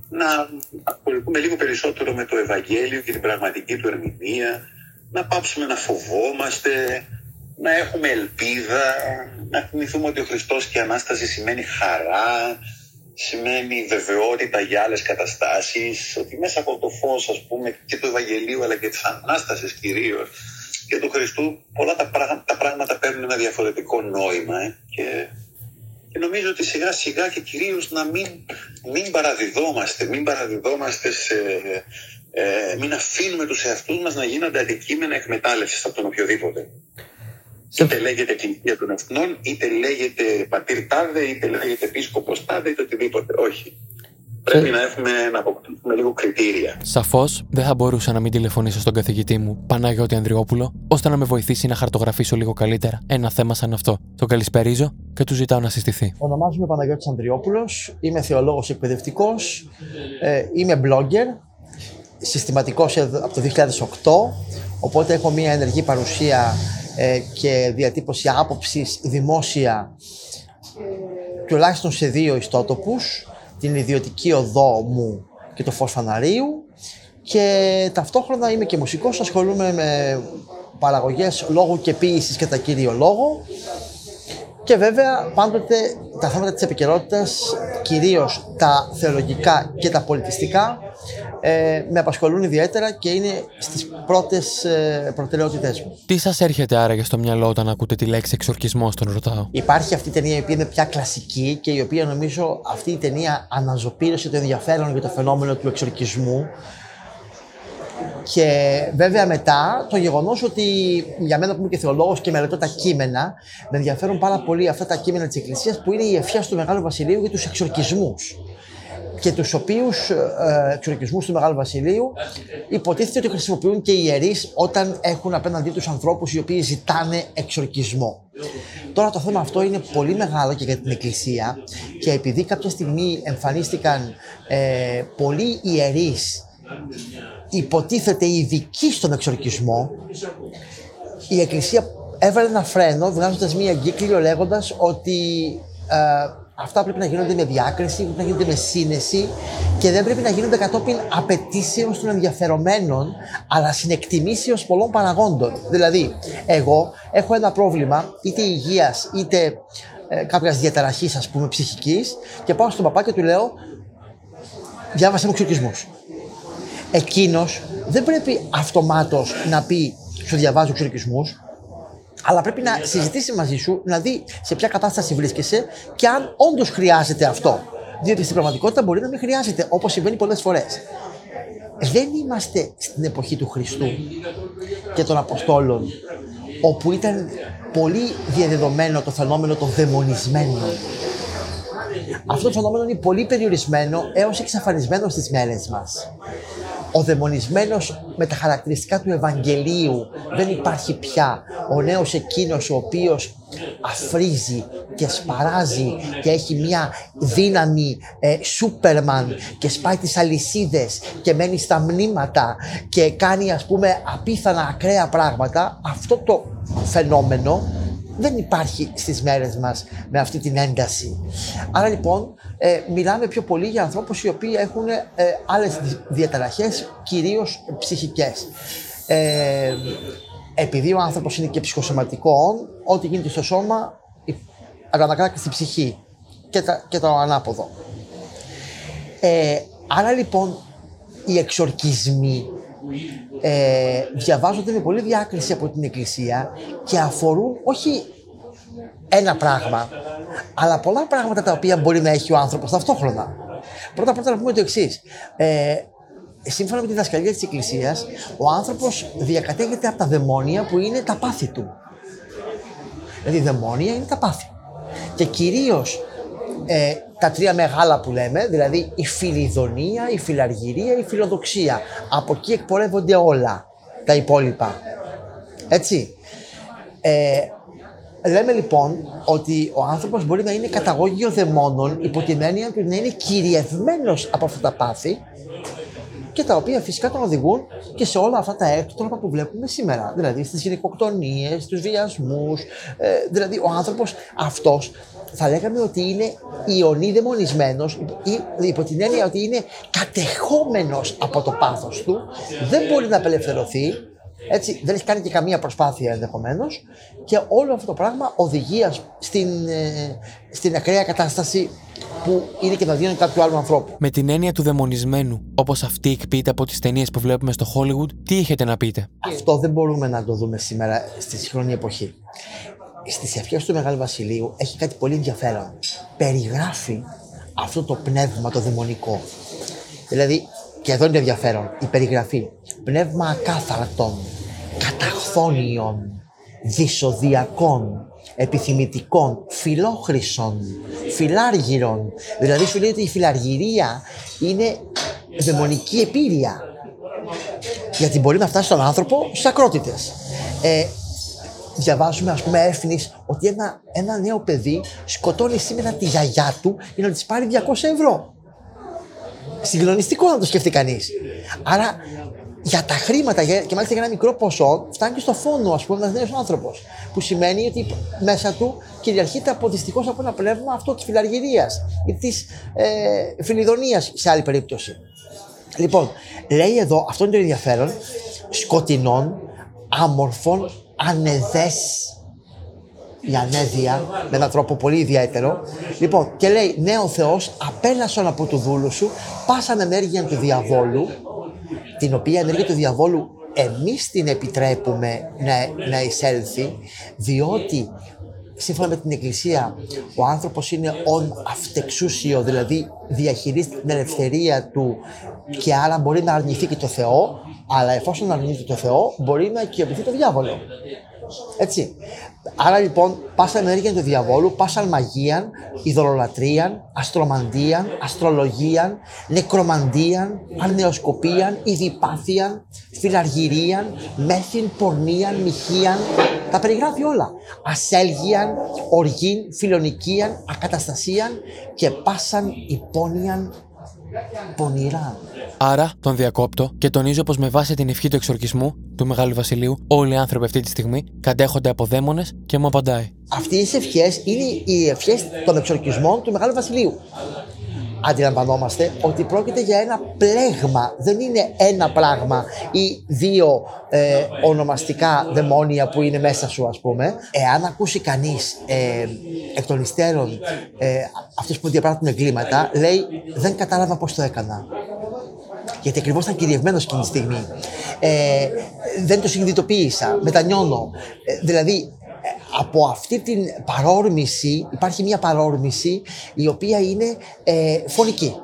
Speaker 8: να ασχοληθούμε λίγο περισσότερο με το Ευαγγέλιο και την πραγματική του ερμηνεία, να πάψουμε να φοβόμαστε, να έχουμε ελπίδα, να θυμηθούμε ότι ο Χριστός και η Ανάσταση σημαίνει χαρά, σημαίνει βεβαιότητα για άλλες καταστάσεις, ότι μέσα από το φως ας πούμε και του Ευαγγελίου αλλά και της Ανάστασης κυρίως και του Χριστού πολλά τα, πράγματα, τα πράγματα παίρνουν ένα διαφορετικό νόημα ε, και, και νομίζω ότι σιγά σιγά και κυρίως να μην, μην παραδιδόμαστε, μην παραδιδόμαστε σε, ε, μην αφήνουμε τους εαυτούς μας να γίνονται αντικείμενα εκμετάλλευσης από τον οποιοδήποτε. Είτε λέγεται Εκκλησία των Εθνών, είτε λέγεται Πατήρ Τάδε, είτε λέγεται Επίσκοπο Τάδε, είτε οτιδήποτε. Όχι. Πρέπει να έχουμε να αποκτήσουμε λίγο κριτήρια.
Speaker 1: Σαφώς δεν θα μπορούσα να μην τηλεφωνήσω στον καθηγητή μου, Παναγιώτη Ανδριόπουλο, ώστε να με βοηθήσει να χαρτογραφήσω λίγο καλύτερα ένα θέμα σαν αυτό. Το καλησπερίζω και του ζητάω να συστηθεί.
Speaker 9: Ονομάζομαι Παναγιώτης Ανδριόπουλος, είμαι θεολόγος εκπαιδευτικός, ε, είμαι blogger, συστηματικός από το 2008, οπότε έχω μια ενεργή παρουσία ε, και διατύπωση άποψης δημόσια τουλάχιστον σε δύο ιστότοπους, την ιδιωτική οδό μου και το φως φαναρίου. Και ταυτόχρονα είμαι και μουσικός, ασχολούμαι με παραγωγές λόγου και ποίησης κατά κύριο λόγο και βέβαια πάντοτε τα θέματα της επικαιρότητας, κυρίως τα θεολογικά και τα πολιτιστικά, ε, με απασχολούν ιδιαίτερα και είναι στις πρώτες ε, προτεραιότητές μου.
Speaker 1: Τι σας έρχεται άραγε στο μυαλό όταν ακούτε τη λέξη εξορκισμό τον ρωτάω;
Speaker 9: Υπάρχει αυτή η ταινία η οποία είναι πια κλασική και η οποία νομίζω αυτή η ταινία αναζωπήρωσε το ενδιαφέρον για το φαινόμενο του εξορκισμού και βέβαια μετά το γεγονός ότι για μένα που είμαι και θεολόγος και μελετώ τα κείμενα, με ενδιαφέρουν πάρα πολύ αυτά τα κείμενα της Εκκλησίας που είναι η ευχιά του Μεγάλου Βασιλείου για τους εξορκισμούς. Και τους οποίους ε, εξορκισμούς του Μεγάλου Βασιλείου υποτίθεται ότι χρησιμοποιούν και οι ιερείς όταν έχουν απέναντί τους ανθρώπους οι οποίοι ζητάνε εξορκισμό. Τώρα το θέμα αυτό είναι πολύ μεγάλο και για την Εκκλησία και επειδή κάποια στιγμή εμφανίστηκαν ε, πολλοί ιερείς υποτίθεται ειδική στον εξορκισμό, η Εκκλησία έβαλε ένα φρένο βγάζοντας μία εγκύκλιο λέγοντα ότι ε, αυτά πρέπει να γίνονται με διάκριση, πρέπει να γίνονται με σύνεση και δεν πρέπει να γίνονται κατόπιν απαιτήσεων των ενδιαφερομένων, αλλά συνεκτιμήσεως πολλών παραγόντων. Δηλαδή, εγώ έχω ένα πρόβλημα είτε υγείας είτε ε, κάποιας διαταραχής, ας πούμε, ψυχικής, και πάω στον παπά και του λέω: Διάβασε μου εξορκισμούς εκείνος δεν πρέπει αυτομάτως να πει σου διαβάζω εξορκισμούς, Αλλά πρέπει να συζητήσει μαζί σου, να δει σε ποια κατάσταση βρίσκεσαι και αν όντως χρειάζεται αυτό. Διότι στην πραγματικότητα μπορεί να μην χρειάζεται, όπως συμβαίνει πολλές φορές. Δεν είμαστε στην εποχή του Χριστού και των Αποστόλων, όπου ήταν πολύ διαδεδομένο το φαινόμενο των δαιμονισμένων. Αυτό το φαινόμενο είναι πολύ περιορισμένο έως εξαφανισμένο στις μέρες μας. Ο δαιμονισμένος με τα χαρακτηριστικά του Ευαγγελίου δεν υπάρχει πια. Ο νέος εκείνος ο οποίος αφρίζει και σπαράζει και έχει μια δύναμη ε, Σούπερμαν και σπάει τις αλυσίδες και μένει στα μνήματα και κάνει ας πούμε απίθανα ακραία πράγματα. Αυτό το φαινόμενο δεν υπάρχει στις μέρες μας με αυτή την ένταση. Άρα λοιπόν ε, μιλάμε πιο πολύ για ανθρώπους οι οποίοι έχουν ε, άλλες διαταραχές, κυρίως ψυχικές. Ε, επειδή ο άνθρωπος είναι και ψυχοσωματικός, ό,τι γίνεται στο σώμα αντανακλάται στη ψυχή και, τα, και το ανάποδο. Ε, άρα λοιπόν οι εξορκισμοί ε, διαβάζονται με πολύ διάκριση από την Εκκλησία και αφορούν όχι ένα πράγμα, αλλά πολλά πράγματα τα οποία μπορεί να έχει ο άνθρωπος ταυτόχρονα. Πρώτα πρώτα να πούμε το εξής. Ε, σύμφωνα με τη διδασκαλία της Εκκλησίας, ο άνθρωπος διακατέχεται από τα δαιμόνια που είναι τα πάθη του. Δηλαδή, δαιμόνια είναι τα πάθη. Και κυρίως ε, τα τρία μεγάλα που λέμε, δηλαδή η φιλιδονία, η φιλαργυρία, η φιλοδοξία. Από εκεί εκπορεύονται όλα τα υπόλοιπα. Έτσι. Ε, λέμε λοιπόν ότι ο άνθρωπος μπορεί να είναι καταγώγιο δαιμόνων υπό την έννοια ότι να είναι κυριευμένος από αυτά τα πάθη και τα οποία φυσικά τον οδηγούν και σε όλα αυτά τα έκτροπα που βλέπουμε σήμερα. Δηλαδή στις γυναικοκτονίες, στους βιασμούς. Ε, δηλαδή ο άνθρωπος αυτός θα λέγαμε ότι είναι ιονή δαιμονισμένος ή υπό την έννοια ότι είναι κατεχόμενος από το πάθος του, δεν μπορεί να απελευθερωθεί, έτσι, δεν έχει κάνει και καμία προσπάθεια ενδεχομένως και όλο αυτό το πράγμα οδηγεί στην, ε, στην ακραία κατάσταση που είναι και τα δύο κάποιου άλλου ανθρώπου.
Speaker 1: Με την έννοια του δαιμονισμένου, όπως αυτή εκποιείται από τις ταινίες που βλέπουμε στο Hollywood, τι έχετε να πείτε;
Speaker 9: Αυτό δεν μπορούμε να το δούμε σήμερα στη σύγχρονη εποχή. Στις ευχές του Μεγάλου Βασιλείου έχει κάτι πολύ ενδιαφέρον. Περιγράφει αυτό το πνεύμα το δαιμονικό. Δηλαδή, και εδώ είναι ενδιαφέρον, η περιγραφή. Πνεύμα ακάθαρτων, καταχθόνιων, δυσοδιακών, επιθυμητικών, φιλόχρησων, φιλάργυρων. Δηλαδή σου λέει ότι η φιλαργυρία είναι δαιμονική επίρρεια. Γιατί μπορεί να φτάσει στον άνθρωπο στι ακρότητες. Ε, διαβάζουμε, ας πούμε, έφυνη ότι ένα, ένα νέο παιδί σκοτώνει σήμερα τη γιαγιά του για να της πάρει 200 ευρώ. Συγκλονιστικό να το σκεφτεί κανείς. Άρα για τα χρήματα και μάλιστα για ένα μικρό ποσό φτάνει και στο φόνο, ας πούμε, ένα νέο άνθρωπος. Που σημαίνει ότι μέσα του κυριαρχείται από δυστυχώς από ένα πνεύμα αυτό της φιλαργυρίας ή της ε, φιλιδονίας σε άλλη περίπτωση. Λοιπόν, λέει εδώ, αυτό είναι το ενδιαφέρον, σκοτεινών, άμορφων, ανεδές η ανέδεια με έναν τρόπο πολύ ιδιαίτερο. Λοιπόν, και λέει, ναι ο Θεός απέλασον από του δούλου σου πάσαν ενέργεια του διαβόλου την οποία ενέργεια του διαβόλου εμείς την επιτρέπουμε να, να εισέλθει, διότι σύμφωνα με την Εκκλησία ο άνθρωπος είναι ον αυτεξούσιο, δηλαδή διαχειρίζεται την ελευθερία του και άρα μπορεί να αρνηθεί και το Θεό, αλλά εφόσον αρνηθεί το Θεό μπορεί να οικειοποιηθεί το διάβολο. Έτσι. Άρα λοιπόν, πάσα ενέργεια του διαβόλου, πάσα μαγείαν, ειδωλολατρίαν, αστρομαντίαν, αστρολογίαν, νεκρομαντίαν, αρνεοσκοπίαν, ειδιπάθιαν, φιλαργυρίαν, μέθην, πορνίαν, μοιχίαν. Τα περιγράφει όλα. Ασέλγιαν, οργήν, φιλονικίαν, ακαταστασίαν και πάσαν υπόνιαν πονηρά.
Speaker 1: Άρα τον διακόπτω και τονίζω πως με βάση την ευχή του εξορκισμού του Μεγάλου Βασιλείου, όλοι οι άνθρωποι αυτή τη στιγμή κατέχονται από δαίμονες και μου απαντάει.
Speaker 9: Αυτές οι ευχές είναι οι ευχές των εξορκισμών του Μεγάλου Βασιλείου αντιλαμβανόμαστε ότι πρόκειται για ένα πλέγμα. Δεν είναι ένα πράγμα ή δύο ε, ονομαστικά δαιμόνια που είναι μέσα σου, ας πούμε. Εάν ακούσει κανείς ε, εκ των υστέρων ε, αυτούς που διαπράττουν εγκλήματα, λέει δεν κατάλαβα πώς το έκανα. Γιατί ακριβώς ήταν κυριευμένος εκείνη τη στιγμή. Ε, δεν το συνειδητοποίησα, μετανιώνω. Ε, δηλαδή, από αυτή την παρόρμηση υπάρχει μια παρόρμηση η οποία είναι ε, φωνική.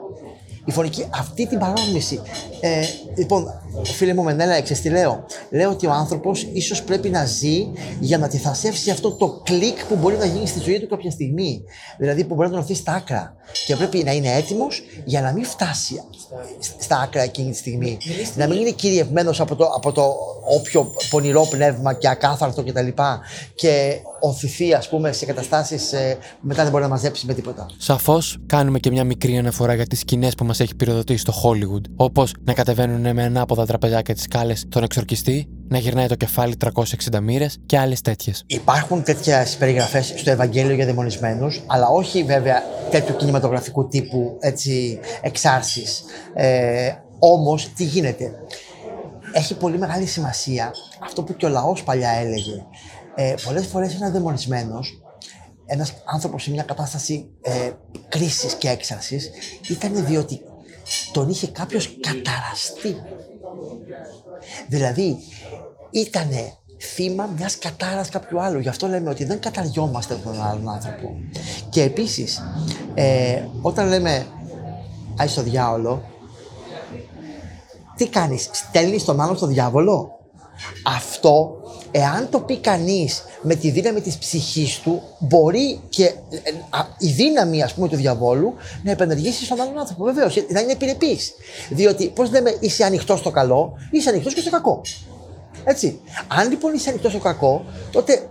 Speaker 9: Η φωνική, αυτή την παρόρμηση. Ε, λοιπόν, φίλε μου Μενέλα, ξέρεις τι λέω. Λέω ότι ο άνθρωπος ίσως πρέπει να ζει για να αντιθασεύσει αυτό το κλικ που μπορεί να γίνει στη ζωή του κάποια στιγμή. Δηλαδή που μπορεί να τον αφήσει στα άκρα. Και πρέπει να είναι έτοιμος για να μην φτάσει στα άκρα εκείνη τη στιγμή. Να μην είναι κυριευμένος από το, από το όποιο πονηρό πνεύμα και ακάθαρτο κτλ. Και, και οθηθεί, ας πούμε, σε καταστάσεις ε, μετά δεν μπορεί να μαζέψει με τίποτα.
Speaker 1: Σαφώς κάνουμε και μια μικρή αναφορά για τις σκηνές που μας έχει πυροδοτήσει στο Hollywood. Όπως να κατεβαίνουν με ανάποδα τραπεζάκια τις σκάλες τον εξορκιστή, να γυρνάει το κεφάλι 360 μοίρες και άλλες τέτοιες.
Speaker 9: Υπάρχουν τέτοιε περιγραφές στο Ευαγγέλιο για δαιμονισμένους, αλλά όχι βέβαια τέτοιου κινηματογραφικού τύπου εξάρσεις. Ε, Όμως, τι γίνεται; Έχει πολύ μεγάλη σημασία αυτό που και ο λαός παλιά έλεγε. Ε, Πολλές φορές ένας δαιμονισμένος, ένας άνθρωπος σε μια κατάσταση ε, κρίσης και έξαρσης, ήταν διότι τον είχε κάποιος καταραστεί. Δηλαδή, ήταν θύμα μιας κατάρας κάποιου άλλου. Γι' αυτό λέμε ότι δεν καταριόμαστε τον άλλον άνθρωπο. Και επίσης, ε, όταν λέμε Άι στο διάολο, τι κάνεις, στέλνεις τον άλλον στο διάβολο; Αυτό, εάν το πει κανείς με τη δύναμη της ψυχής του, μπορεί και ε, η δύναμη ας πούμε του διαβόλου να επενεργήσει στον άλλον άνθρωπο. Βεβαίως, να είναι επιρρεπής. Διότι, πώς λέμε, είσαι ανοιχτός στο καλό, είσαι ανοιχτός και στο κακό. Έτσι. Αν λοιπόν είσαι ανοιχτός στο κακό, τότε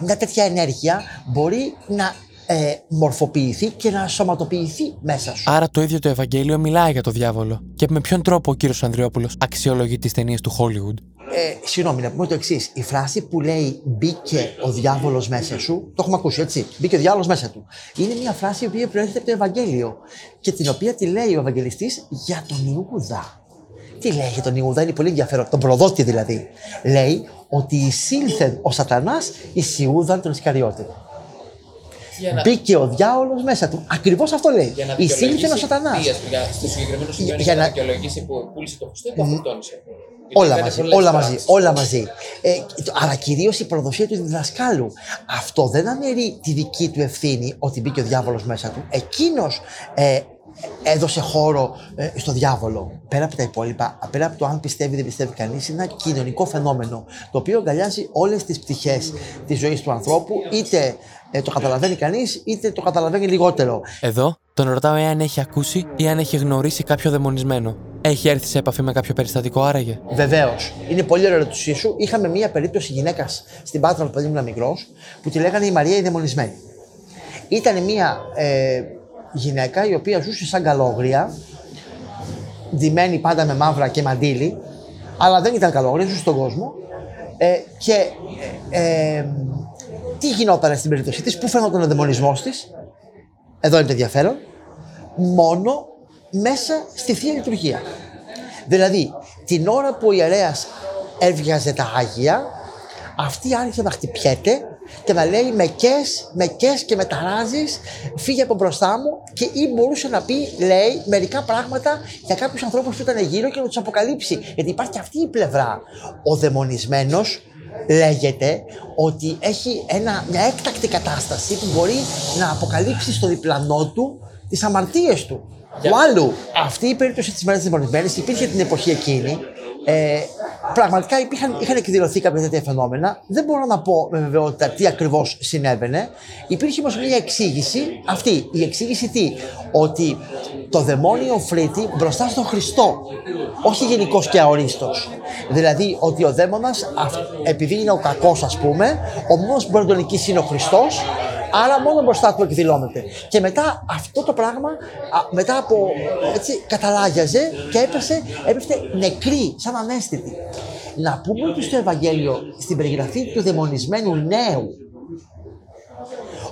Speaker 9: μια τέτοια ενέργεια μπορεί να ε, μορφοποιηθεί και να σωματοποιηθεί μέσα σου.
Speaker 1: Άρα το ίδιο το Ευαγγέλιο μιλάει για το διάβολο. Και με ποιον τρόπο ο κύριος Ανδριόπουλος αξιολογεί τις ταινίες του Hollywood;
Speaker 9: Ε, συγγνώμη, να πούμε το εξής. Η φράση που λέει Μπήκε ο διάβολος μέσα σου, το έχουμε ακούσει έτσι. Μπήκε ο διάβολος μέσα του. Είναι μια φράση η οποία προέρχεται από το Ευαγγέλιο και την οποία τη λέει ο Ευαγγελιστής για τον Ιούδα. Τι λέει για τον Ιούδα, είναι πολύ ενδιαφέρον. Τον προδότη δηλαδή. Λέει ότι εισήλθε ο Σατανάς εις Ιούδαν τον Ισκαριώτη. Να... Μπήκε ο διάολο μέσα του. Ακριβώς αυτό λέει. Εισήλθε ο Σατανάς.
Speaker 1: Στο συγκεκριμένο σημείο για να δικαιολογήσει που πούλησε το Χριστό ή που αυτοκτόνησε.
Speaker 9: Όλα μαζί, όλα μαζί, όλα μαζί. Ε, αλλά κυρίως η προδοσία του διδασκάλου. Αυτό δεν αναιρεί τη δική του ευθύνη ότι μπήκε ο διάβολος μέσα του. Εκείνος ε, έδωσε χώρο ε, στο διάβολο. Πέρα από τα υπόλοιπα, πέρα από το αν πιστεύει ή δεν πιστεύει κανείς, είναι ένα κοινωνικό φαινόμενο το οποίο αγκαλιάζει όλες τις πτυχές της ζωής του ανθρώπου, είτε ε, το καταλαβαίνει κανείς, είτε το καταλαβαίνει λιγότερο.
Speaker 1: Εδώ τον ρωτάω εάν έχει ακούσει ή αν έχει γνωρίσει κάποιο δαιμονισμένο. Έχει έρθει σε επαφή με κάποιο περιστατικό άραγε;
Speaker 9: Βεβαίως. Είναι πολύ ωραία ερώτησή σου. Είχαμε μία περίπτωση γυναίκας στην Πάτρα που ήμουν μικρός που τη λέγανε η Μαρία η δαιμονισμένη. Ήταν μία ε, γυναίκα η οποία ζούσε σαν καλόγρια, ντυμένη πάντα με μαύρα και μαντίλι, αλλά δεν ήταν καλόγρια, ζούσε στον κόσμο. Ε, και ε, ε, τι γινόταν στην περίπτωσή της, πού φαίνονταν ο δαιμονισμός της, εδώ είναι το ενδιαφέρον, μόνο μέσα στη θεία λειτουργία. Δηλαδή, την ώρα που ο ιερέας έβγαζε τα Άγια, αυτή άρχισε να χτυπιέται και να λέει με κες, με κες και με ταράζεις, φύγε από μπροστά μου και ή μπορούσε να πει, λέει, μερικά πράγματα για κάποιους ανθρώπους που ήταν γύρω και να τους αποκαλύψει. Γιατί υπάρχει αυτή η πλευρά. Ο δαιμονισμένος λέγεται ότι έχει ένα, μια έκτακτη κατάσταση που μπορεί να αποκαλύψει στο διπλανό του τις αμαρτίες του. Για... Του άλλου, αυτή η περίπτωση της μέρας της δαιμονισμένης υπήρχε την εποχή εκείνη ε, πραγματικά υπήρχαν, είχαν εκδηλωθεί κάποια τέτοια φαινόμενα. Δεν μπορώ να πω με βεβαιότητα τι ακριβώς συνέβαινε. Υπήρχε όμως μια εξήγηση, αυτή. Η εξήγηση τι, ότι το δαιμόνιο φρύτη μπροστά στον Χριστό. Όχι γενικώ και αορίστος. Δηλαδή ότι ο δαίμονας, επειδή είναι ο κακός, ας πούμε, ο μόνος που μπορεί να τον νικήσει είναι ο Χριστός Άρα μόνο μπροστά του εκδηλώνεται. Και μετά αυτό το πράγμα, μετά από έτσι, καταλάγιαζε και έπεσε, έπεσε νεκρή, σαν ανέστητη. Να πούμε ότι στο Ευαγγέλιο, στην περιγραφή του δαιμονισμένου νέου,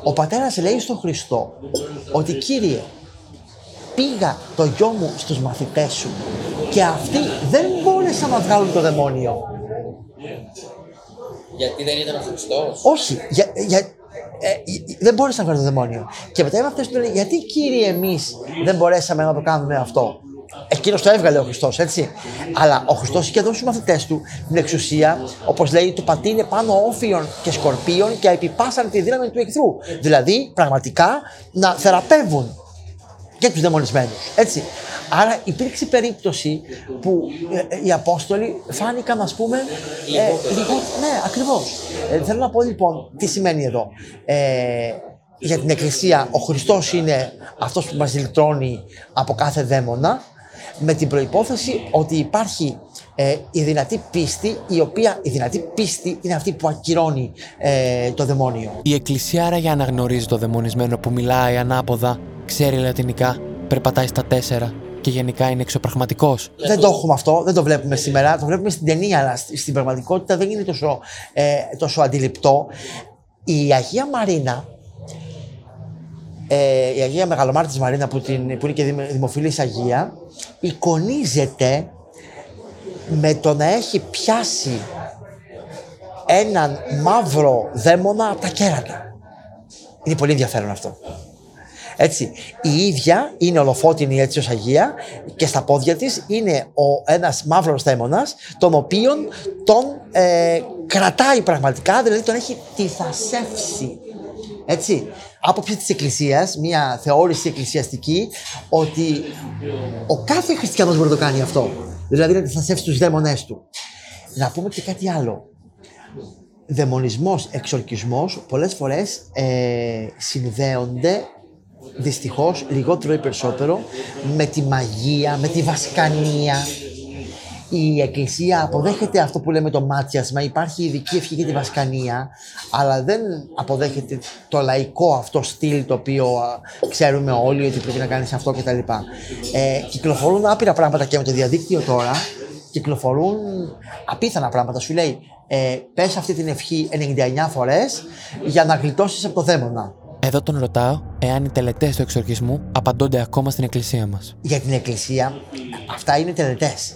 Speaker 9: ο πατέρας λέει στον Χριστό ότι Κύριε, πήγα το γιο μου στους μαθητές σου και αυτοί δεν μπόρεσαν να βγάλουν το δαιμόνιο.
Speaker 1: Γιατί δεν ήταν ο Χριστός;
Speaker 9: Όχι, για, για, ε, δεν μπόρεσα να βγάλω το δαιμόνιο. Και μετά είμαι αυτό που λέει, γιατί κύριε εμείς δεν μπορέσαμε να το κάνουμε αυτό; Εκείνος το έβγαλε ο Χριστός, έτσι. Αλλά ο Χριστός είχε δώσει στους μαθητές του την εξουσία, όπως λέει, του πατίνε πάνω όφιων και σκορπίων και επιπάσαν τη δύναμη του εχθρού. Δηλαδή, πραγματικά να θεραπεύουν και τους δαιμονισμένους. Έτσι. Άρα υπήρξε περίπτωση που ε, οι Απόστολοι φάνηκαν, ας πούμε, ε, λίγο. Ναι, ακριβώς. Ε, θέλω να πω λοιπόν τι σημαίνει εδώ. Ε, για την Εκκλησία ο Χριστός είναι αυτός που μας λυτρώνει από κάθε δαίμονα με την προϋπόθεση ότι υπάρχει ε, η δυνατή πίστη, η οποία η δυνατή πίστη είναι αυτή που ακυρώνει ε, το δαιμόνιο.
Speaker 1: Η Εκκλησία άραγε αναγνωρίζει το δαιμονισμένο που μιλάει ανάποδα, ξέρει λατινικά, περπατάει στα τέσσερα και γενικά είναι εξωπραγματικός.
Speaker 9: Δεν το έχουμε αυτό, δεν το βλέπουμε σήμερα. Το βλέπουμε στην ταινία, αλλά στην πραγματικότητα δεν είναι τόσο, ε, τόσο αντιληπτό. Η Αγία Μαρίνα, ε, η Αγία Μεγαλομάρτης Μαρίνα που, την, που είναι και δημοφιλής Αγία, εικονίζεται με το να έχει πιάσει έναν μαύρο δαίμονα από τα κέρατα. Είναι πολύ ενδιαφέρον αυτό. Έτσι, η ίδια είναι ολοφώτινη έτσι ως Αγία και στα πόδια της είναι ο, ένας μαύρος δαίμονας τον οποίον τον ε, κρατάει πραγματικά, δηλαδή τον έχει τυθασεύσει. Έτσι, άποψη της Εκκλησίας, μια θεώρηση εκκλησιαστική ότι ο κάθε χριστιανός μπορεί να το κάνει αυτό. Δηλαδή να τυθασεύσει τους δαίμονές του. Να πούμε και κάτι άλλο. Δαιμονισμός, εξορκισμός πολλές φορές ε, συνδέονται δυστυχώς λιγότερο ή περισσότερο με τη μαγεία, με τη βασκανία. Η Εκκλησία αποδέχεται αυτό που λέμε το μάτιασμα, υπάρχει ειδική ευχή για τη βασκανία, αλλά δεν αποδέχεται το λαϊκό αυτό στυλ το οποίο ξέρουμε όλοι ότι πρέπει να κάνεις αυτό κτλ. Ε, κυκλοφορούν άπειρα πράγματα και με το διαδίκτυο τώρα, κυκλοφορούν απίθανα πράγματα. Σου λέει, ε, πες αυτή την ευχή 99 φορές για να γλιτώσεις από το δαίμονα.
Speaker 1: Εδώ τον ρωτάω εάν οι τελετές του εξορκισμού απαντώνται ακόμα στην εκκλησία μας.
Speaker 9: Για την εκκλησία, αυτά είναι τελετές.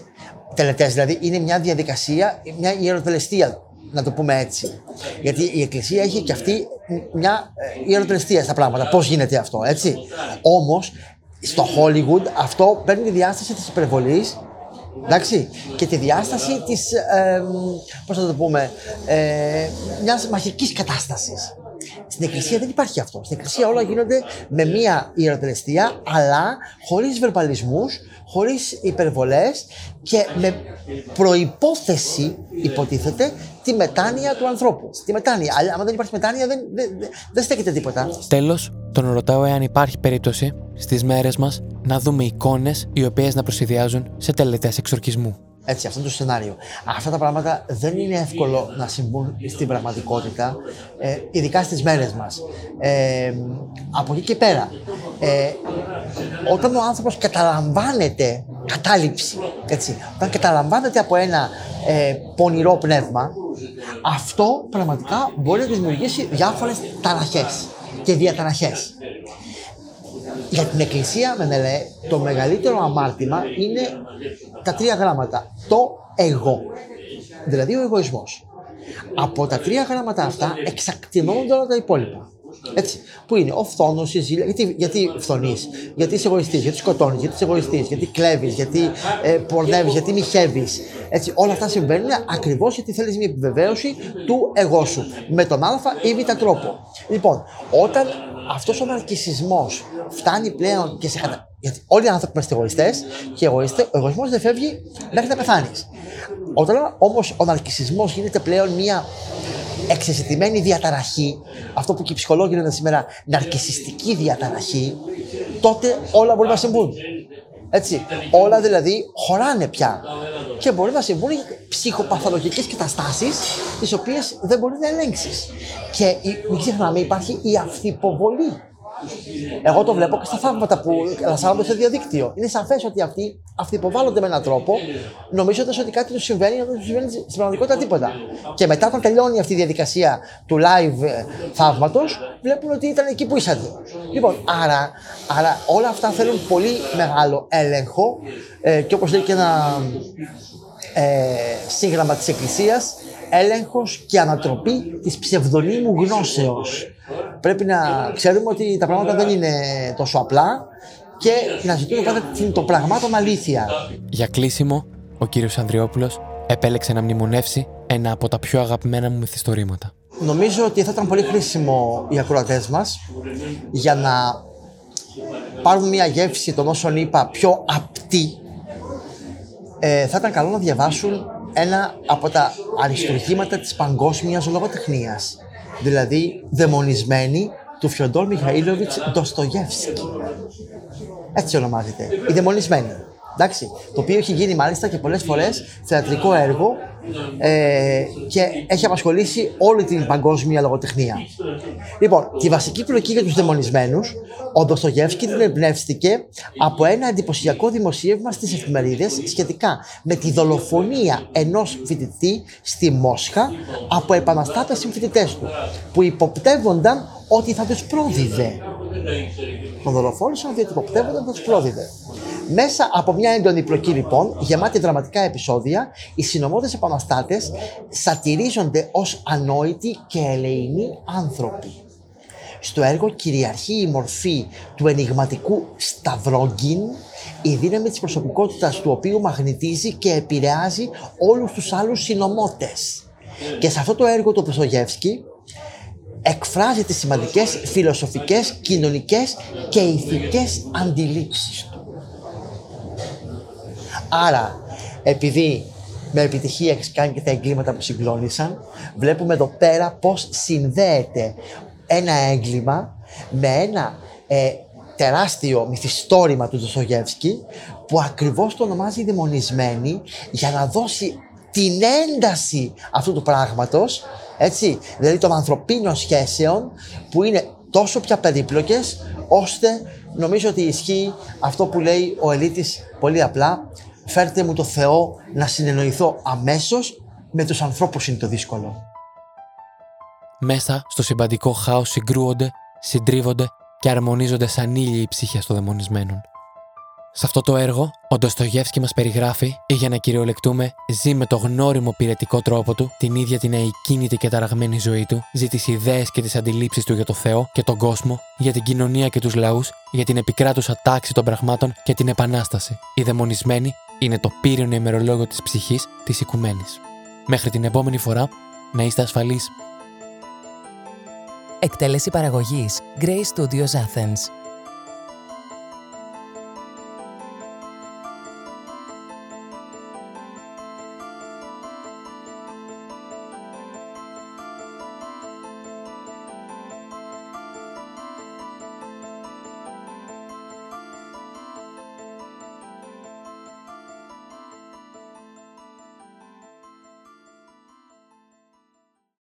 Speaker 9: Τελετές δηλαδή είναι μια διαδικασία, μια ιεροτελεστία, να το πούμε έτσι. Γιατί η εκκλησία έχει και αυτή μια ε, ιεροτελεστία στα πράγματα. Πώς γίνεται αυτό, έτσι; Όμως, στο Hollywood αυτό παίρνει τη διάσταση της υπερβολής Εντάξει, και τη διάσταση της, ε, πώς θα το πούμε, ε, μιας μαχικής κατάστασης. Στην εκκλησία δεν υπάρχει αυτό. Στην εκκλησία όλα γίνονται με μία ιεροτελεστία, αλλά χωρίς βερμπαλισμούς, χωρίς υπερβολές και με προπόθεση, υποτίθεται, τη μετάνοια του ανθρώπου. Τη μετάνοια. Αλλά αν δεν υπάρχει μετάνοια, δεν, δεν, δεν στέκεται τίποτα.
Speaker 1: Τέλος, τον ρωτάω εάν υπάρχει περίπτωση στις μέρες μας να δούμε εικόνες οι οποίες να προσυδειάζουν σε τελετές εξορκισμού.
Speaker 9: Έτσι, αυτό είναι το σενάριο. Αυτά τα πράγματα δεν είναι εύκολο να συμβούν στην πραγματικότητα, ε, ειδικά στις μέρες μας. Ε, από εκεί και πέρα, ε, όταν ο άνθρωπος καταλαμβάνεται κατάληψη, έτσι, όταν καταλαμβάνεται από ένα ε, πονηρό πνεύμα, αυτό πραγματικά μπορεί να δημιουργήσει διάφορες ταραχές και διαταραχές. Για την Εκκλησία, Μενελέ, το μεγαλύτερο αμάρτημα είναι τα τρία γράμματα. Το εγώ. Δηλαδή ο εγωισμός. Από τα τρία γράμματα αυτά εξακτηνώνονται όλα τα υπόλοιπα. Έτσι. Που είναι ο φθόνος, η ζήλια. Γιατί, γιατί φθονείς, γιατί είσαι εγωιστή, γιατί σκοτώνεις, γιατί είσαι εγωιστή, γιατί κλέβεις, γιατί ε, πορνεύεις, γιατί μοιχεύεις. Έτσι, όλα αυτά συμβαίνουν ακριβώς γιατί θέλεις μια επιβεβαίωση του εγώ σου. Με τον Α ή Β τρόπο. Λοιπόν, όταν αυτός ο ναρκισμό φτάνει πλέον και σε κατα... Γιατί όλοι οι άνθρωποι είμαστε εγωιστές και ο εγωισμός δεν φεύγει μέχρι να πεθάνεις. Όταν όμως ο ναρκισμό γίνεται πλέον μια εξεσυντημένη διαταραχή, αυτό που και οι ψυχολόγοι λένε σήμερα ναρκισιστική διαταραχή, τότε όλα μπορεί να συμβούν. Έτσι. Όλα δηλαδή χωράνε πια. Και μπορεί να συμβούν ψυχοπαθολογικές καταστάσεις, τις οποίες δεν μπορεί να ελέγξεις. Και μην ξεχνάμε, υπάρχει η αυθυποβολή. Εγώ το βλέπω και στα θαύματα που λασάρονται στο διαδίκτυο. Είναι σαφές ότι αυτοί, αυτοί υποβάλλονται με έναν τρόπο, νομίζοντα ότι κάτι τους συμβαίνει, αλλά δεν τους συμβαίνει στην πραγματικότητα τίποτα. Και μετά, όταν τελειώνει αυτή η διαδικασία του live ε, θαύματος, βλέπουν ότι ήταν εκεί που είσατε. Λοιπόν, άρα, άρα όλα αυτά θέλουν πολύ μεγάλο έλεγχο ε, και όπως λέει και ένα ε, σύγγραμμα της Εκκλησίας, έλεγχος και ανατροπή της ψευδονίμου γνώσεως. Πρέπει να ξέρουμε ότι τα πράγματα δεν είναι τόσο απλά και να ζητούν πάντα των πραγμάτων αλήθεια.
Speaker 1: Για κλείσιμο, ο κύριος Ανδριόπουλος επέλεξε να μνημονεύσει ένα από τα πιο αγαπημένα μου μυθιστορήματα.
Speaker 9: Νομίζω ότι θα ήταν πολύ χρήσιμο οι ακροατές μας για να πάρουν μια γεύση των όσων είπα πιο απτή ε, θα ήταν καλό να διαβάσουν ένα από τα αριστουργήματα της παγκόσμιας λογοτεχνίας δηλαδή «Δαιμονισμένη» του Φιοντόρ Μιχαήλοβιτς Ντοστογεύσκη. Έτσι ονομάζεται. Η δαιμονισμένη. Εντάξει, το οποίο έχει γίνει μάλιστα και πολλές φορές θεατρικό έργο ε, και έχει απασχολήσει όλη την παγκόσμια λογοτεχνία. Λοιπόν, τη βασική πλοκή για τους δαιμονισμένους, ο Ντοστογεύσκη την εμπνεύστηκε από ένα εντυπωσιακό δημοσίευμα στις εφημερίδες σχετικά με τη δολοφονία ενός φοιτητή στη Μόσχα από επαναστάτες συμφοιτητές του, που υποπτεύονταν ότι θα τους πρόδιδε. Τον δολοφόνησαν διότι υποπτεύονταν ότι θα τους πρόδιδε. Μέσα από μια έντονη πλοκή λοιπόν, γεμάτη δραματικά επεισόδια, οι συνομότες επαναστάτες σατυρίζονται ως ανόητοι και ελεηνοί άνθρωποι. Στο έργο κυριαρχεί η μορφή του ενηγματικού Σταυρόγκιν, η δύναμη της προσωπικότητας του οποίου μαγνητίζει και επηρεάζει όλους τους άλλους συνομότες. Και σε αυτό το έργο του Πεσογεύσκη εκφράζει τις σημαντικές φιλοσοφικές, κοινωνικές και ηθικές αντιλήψεις του. Άρα, επειδή με επιτυχία έχεις κάνει και τα εγκλήματα που συγκλώνησαν, βλέπουμε εδώ πέρα πώς συνδέεται ένα έγκλημα με ένα ε, τεράστιο μυθιστόρημα του Δοσογεύσκη που ακριβώς το ονομάζει δαιμονισμένη για να δώσει την ένταση αυτού του πράγματος, έτσι, δηλαδή των ανθρωπίνων σχέσεων που είναι τόσο πια περίπλοκες ώστε νομίζω ότι ισχύει αυτό που λέει ο Ελίτης πολύ απλά φέρτε μου το Θεό να συνεννοηθώ αμέσως με τους ανθρώπους είναι το δύσκολο.
Speaker 1: Μέσα στο συμπαντικό χάος συγκρούονται, συντρίβονται και αρμονίζονται σαν ήλιοι οι ψυχές των δαιμονισμένων. Σε αυτό το έργο, ο Ντοστογεύσκη μας περιγράφει, ή για να κυριολεκτούμε, ζει με το γνώριμο πυρετικό τρόπο του την ίδια την αικίνητη και ταραγμένη ζωή του, ζει τις ιδέες και τις αντιλήψεις του για το Θεό και τον κόσμο, για την κοινωνία και τους λαούς, για την επικράτουσα τάξη των πραγμάτων και την επανάσταση. Οι δαιμονισμένοι είναι το πύρινο ημερολόγιο της ψυχής της οικουμένης. Μέχρι την επόμενη φορά, να είστε ασφαλείς.
Speaker 10: Εκτέλεση παραγωγής Grey Studios Athens.